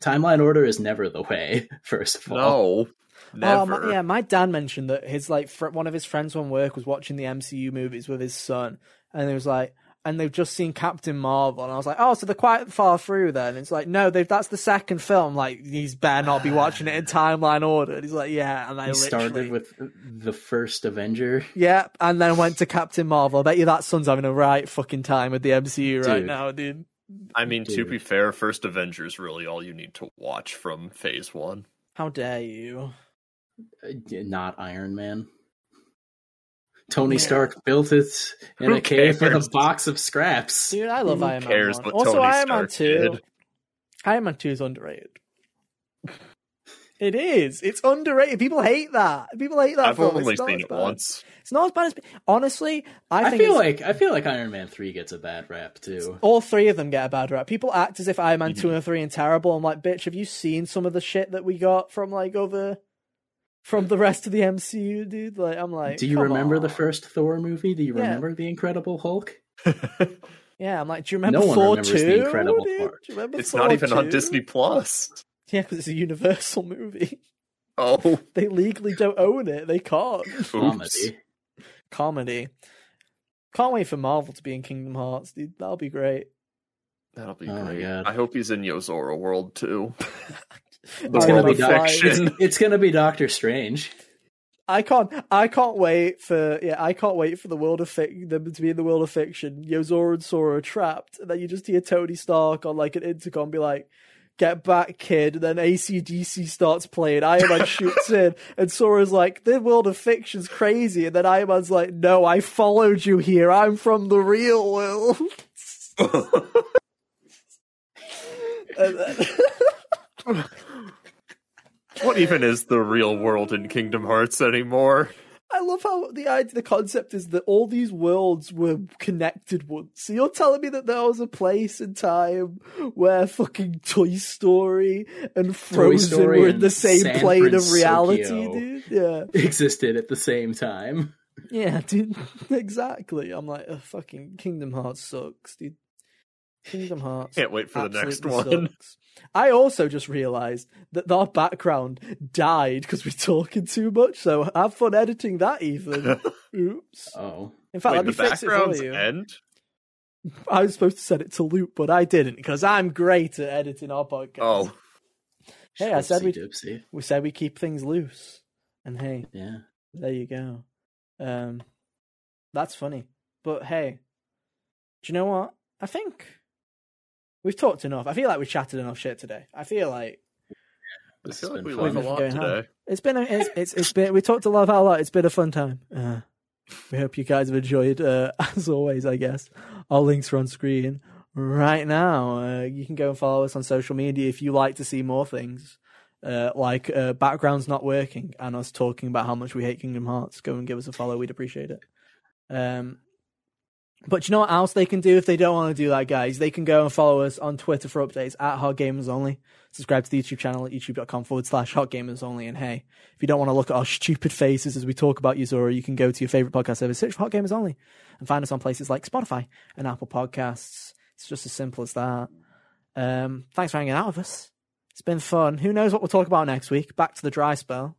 timeline order is never the way. First of all, No, never. Oh, my, yeah, my dad mentioned that his like fr- one of his friends from work was watching the MCU movies with his son, and he was like, and they've just seen Captain Marvel, and I was like, oh, so they're quite far through then. It's like, no, they've that's the second film. Like, he's better not be watching it in timeline order. And he's like, yeah, and I he literally, started with the first Avenger. yeah, and then went to Captain Marvel. I bet you that son's having a right fucking time with the MCU right now, dude. I mean, to be fair, first Avengers really all you need to watch from Phase One. How dare you? uh, Not Iron Man. Tony Yeah. Stark built it in Who a cave with a box of scraps. Dude, I love Who Iron Man. cares 1. also, Tony Iron Man Stark 2. did? Iron Man 2 is underrated. It is. It's underrated. People hate that. People hate that. I've film. only It's not seen as it bad. once. It's not as bad as. Honestly, I I feel like I feel like Iron Man three gets a bad rap too. all three of them get a bad rap. People act as if Iron Man Mm-hmm. two and three are terrible. I'm like, bitch, have you seen some of the shit that we got from like other from the rest of the MCU, dude? Like, I'm like, Do you come remember the first Thor movie? Do you Yeah. remember the Incredible Hulk? Yeah, I'm like, do you remember No one Thor remembers two? the Incredible dude? part. Do you remember It's Thor not even on Disney Plus. Yeah, because it's a Universal movie. Oh, They legally don't own it. They can't. oops. Comedy. Comedy. Can't wait for Marvel to be in Kingdom Hearts, dude. That'll be great. That'll be Oh great. God. I hope he's in Yozora World too. The It's gonna be of love fiction. It's, it's gonna be Doctor Strange. I can't. I can't wait for. Yeah, I can't wait for the world of fic- them to be in the world of fiction. Yozora and Sora are trapped, and then you just hear Tony Stark on like an intercom be like, "Get back, kid!" And then ACDC starts playing. Iron Man shoots in, and Sora's like, "The world of fiction's crazy." And then Iron Man's like, "No, I followed you here. I'm from the real world." And then- what even is the real world in Kingdom Hearts anymore? I love how the idea, the concept is that all these worlds were connected once. So you're telling me that there was a place in time where fucking Toy Story and Frozen Story were in the same San plane of reality, Fransokyo. dude? Yeah, Existed at the same time. yeah, dude. exactly. I'm like, oh, fucking Kingdom Hearts sucks, dude. Kingdom Hearts. Can't wait for the next one. sucks. I also just realised that our background died because we're talking too much. So have fun editing that, Ethan. Oops. Oh, In fact, Wait, let me the fix it for you. end. I was supposed to set it to loop, but I didn't because I'm great at editing our podcast. Oh, Hey, I said we- Dipsy. we said we keep things loose, and hey, Yeah. there you go. Um, that's funny, but hey, do you know what? I think we've talked enough. I feel like we've chatted enough shit today. I feel like I This feel has like we been learned a fun. lot Going home. today. it's been a, it's, it's it's been we talked a lot about a lot. It's been a fun time. Uh, we hope you guys have enjoyed. Uh, as always, I guess all links are on screen right now. Uh, you can go and follow us on social media if you like to see more things. Uh, like uh, backgrounds not working and us talking about how much we hate Kingdom Hearts, go and give us a follow. We'd appreciate it. Um, but you know what else they can do if they don't want to do that, guys? They can go and follow us on Twitter for updates at Hot Gamers Only. Subscribe to the YouTube channel at youtube.com forward slash Hot Gamers Only. And hey, if you don't want to look at our stupid faces as we talk about Yozora, you can go to your favorite podcast service, search for Hot Gamers Only, and find us on places like Spotify and Apple Podcasts. It's just as simple as that. Um, thanks for hanging out with us. It's been fun. Who knows what we'll talk about next week? Back to the dry spell.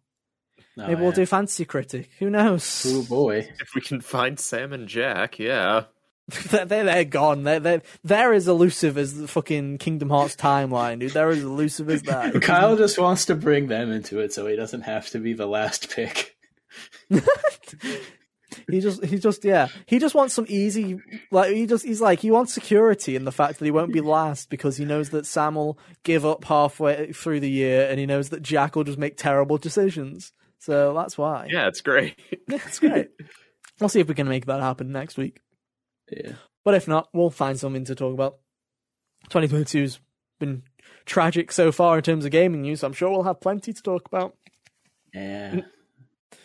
Oh, Maybe we'll yeah. do Fantasy Critic. Who knows? Oh boy. If we can find Sam and Jack, yeah. they're, they're, they're gone. They're, they're, they're as elusive as the fucking Kingdom Hearts timeline, dude. They're as elusive as that. Kyle just wants to bring them into it so he doesn't have to be the last pick. he just, he just, yeah. He just wants some easy, like, he just, he's like, he wants security in the fact that he won't be last because he knows that Sam will give up halfway through the year and he knows that Jack will just make terrible decisions. So that's why. Yeah, it's great. Yeah, it's great. we'll see if we can make that happen next week. Yeah. But if not, we'll find something to talk about. 2022's been tragic so far in terms of gaming news. I'm sure we'll have plenty to talk about. Yeah.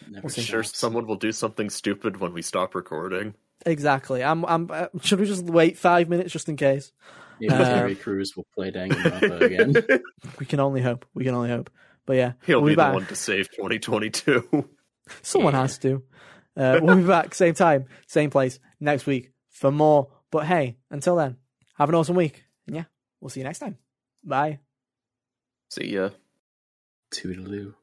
Never see. sure stops. someone will do something stupid when we stop recording. Exactly. I'm. I'm. Uh, should we just wait five minutes just in case? Maybe Uh, Terry Crews will play Danganronpa again. We can only hope. We can only hope. But yeah, He'll we'll be, be, the one to save 2022. Someone has to. Uh, we'll be back same time, same place next week for more. But hey, until then, have an awesome week. And yeah, we'll see you next time. Bye. See ya. Toodaloo.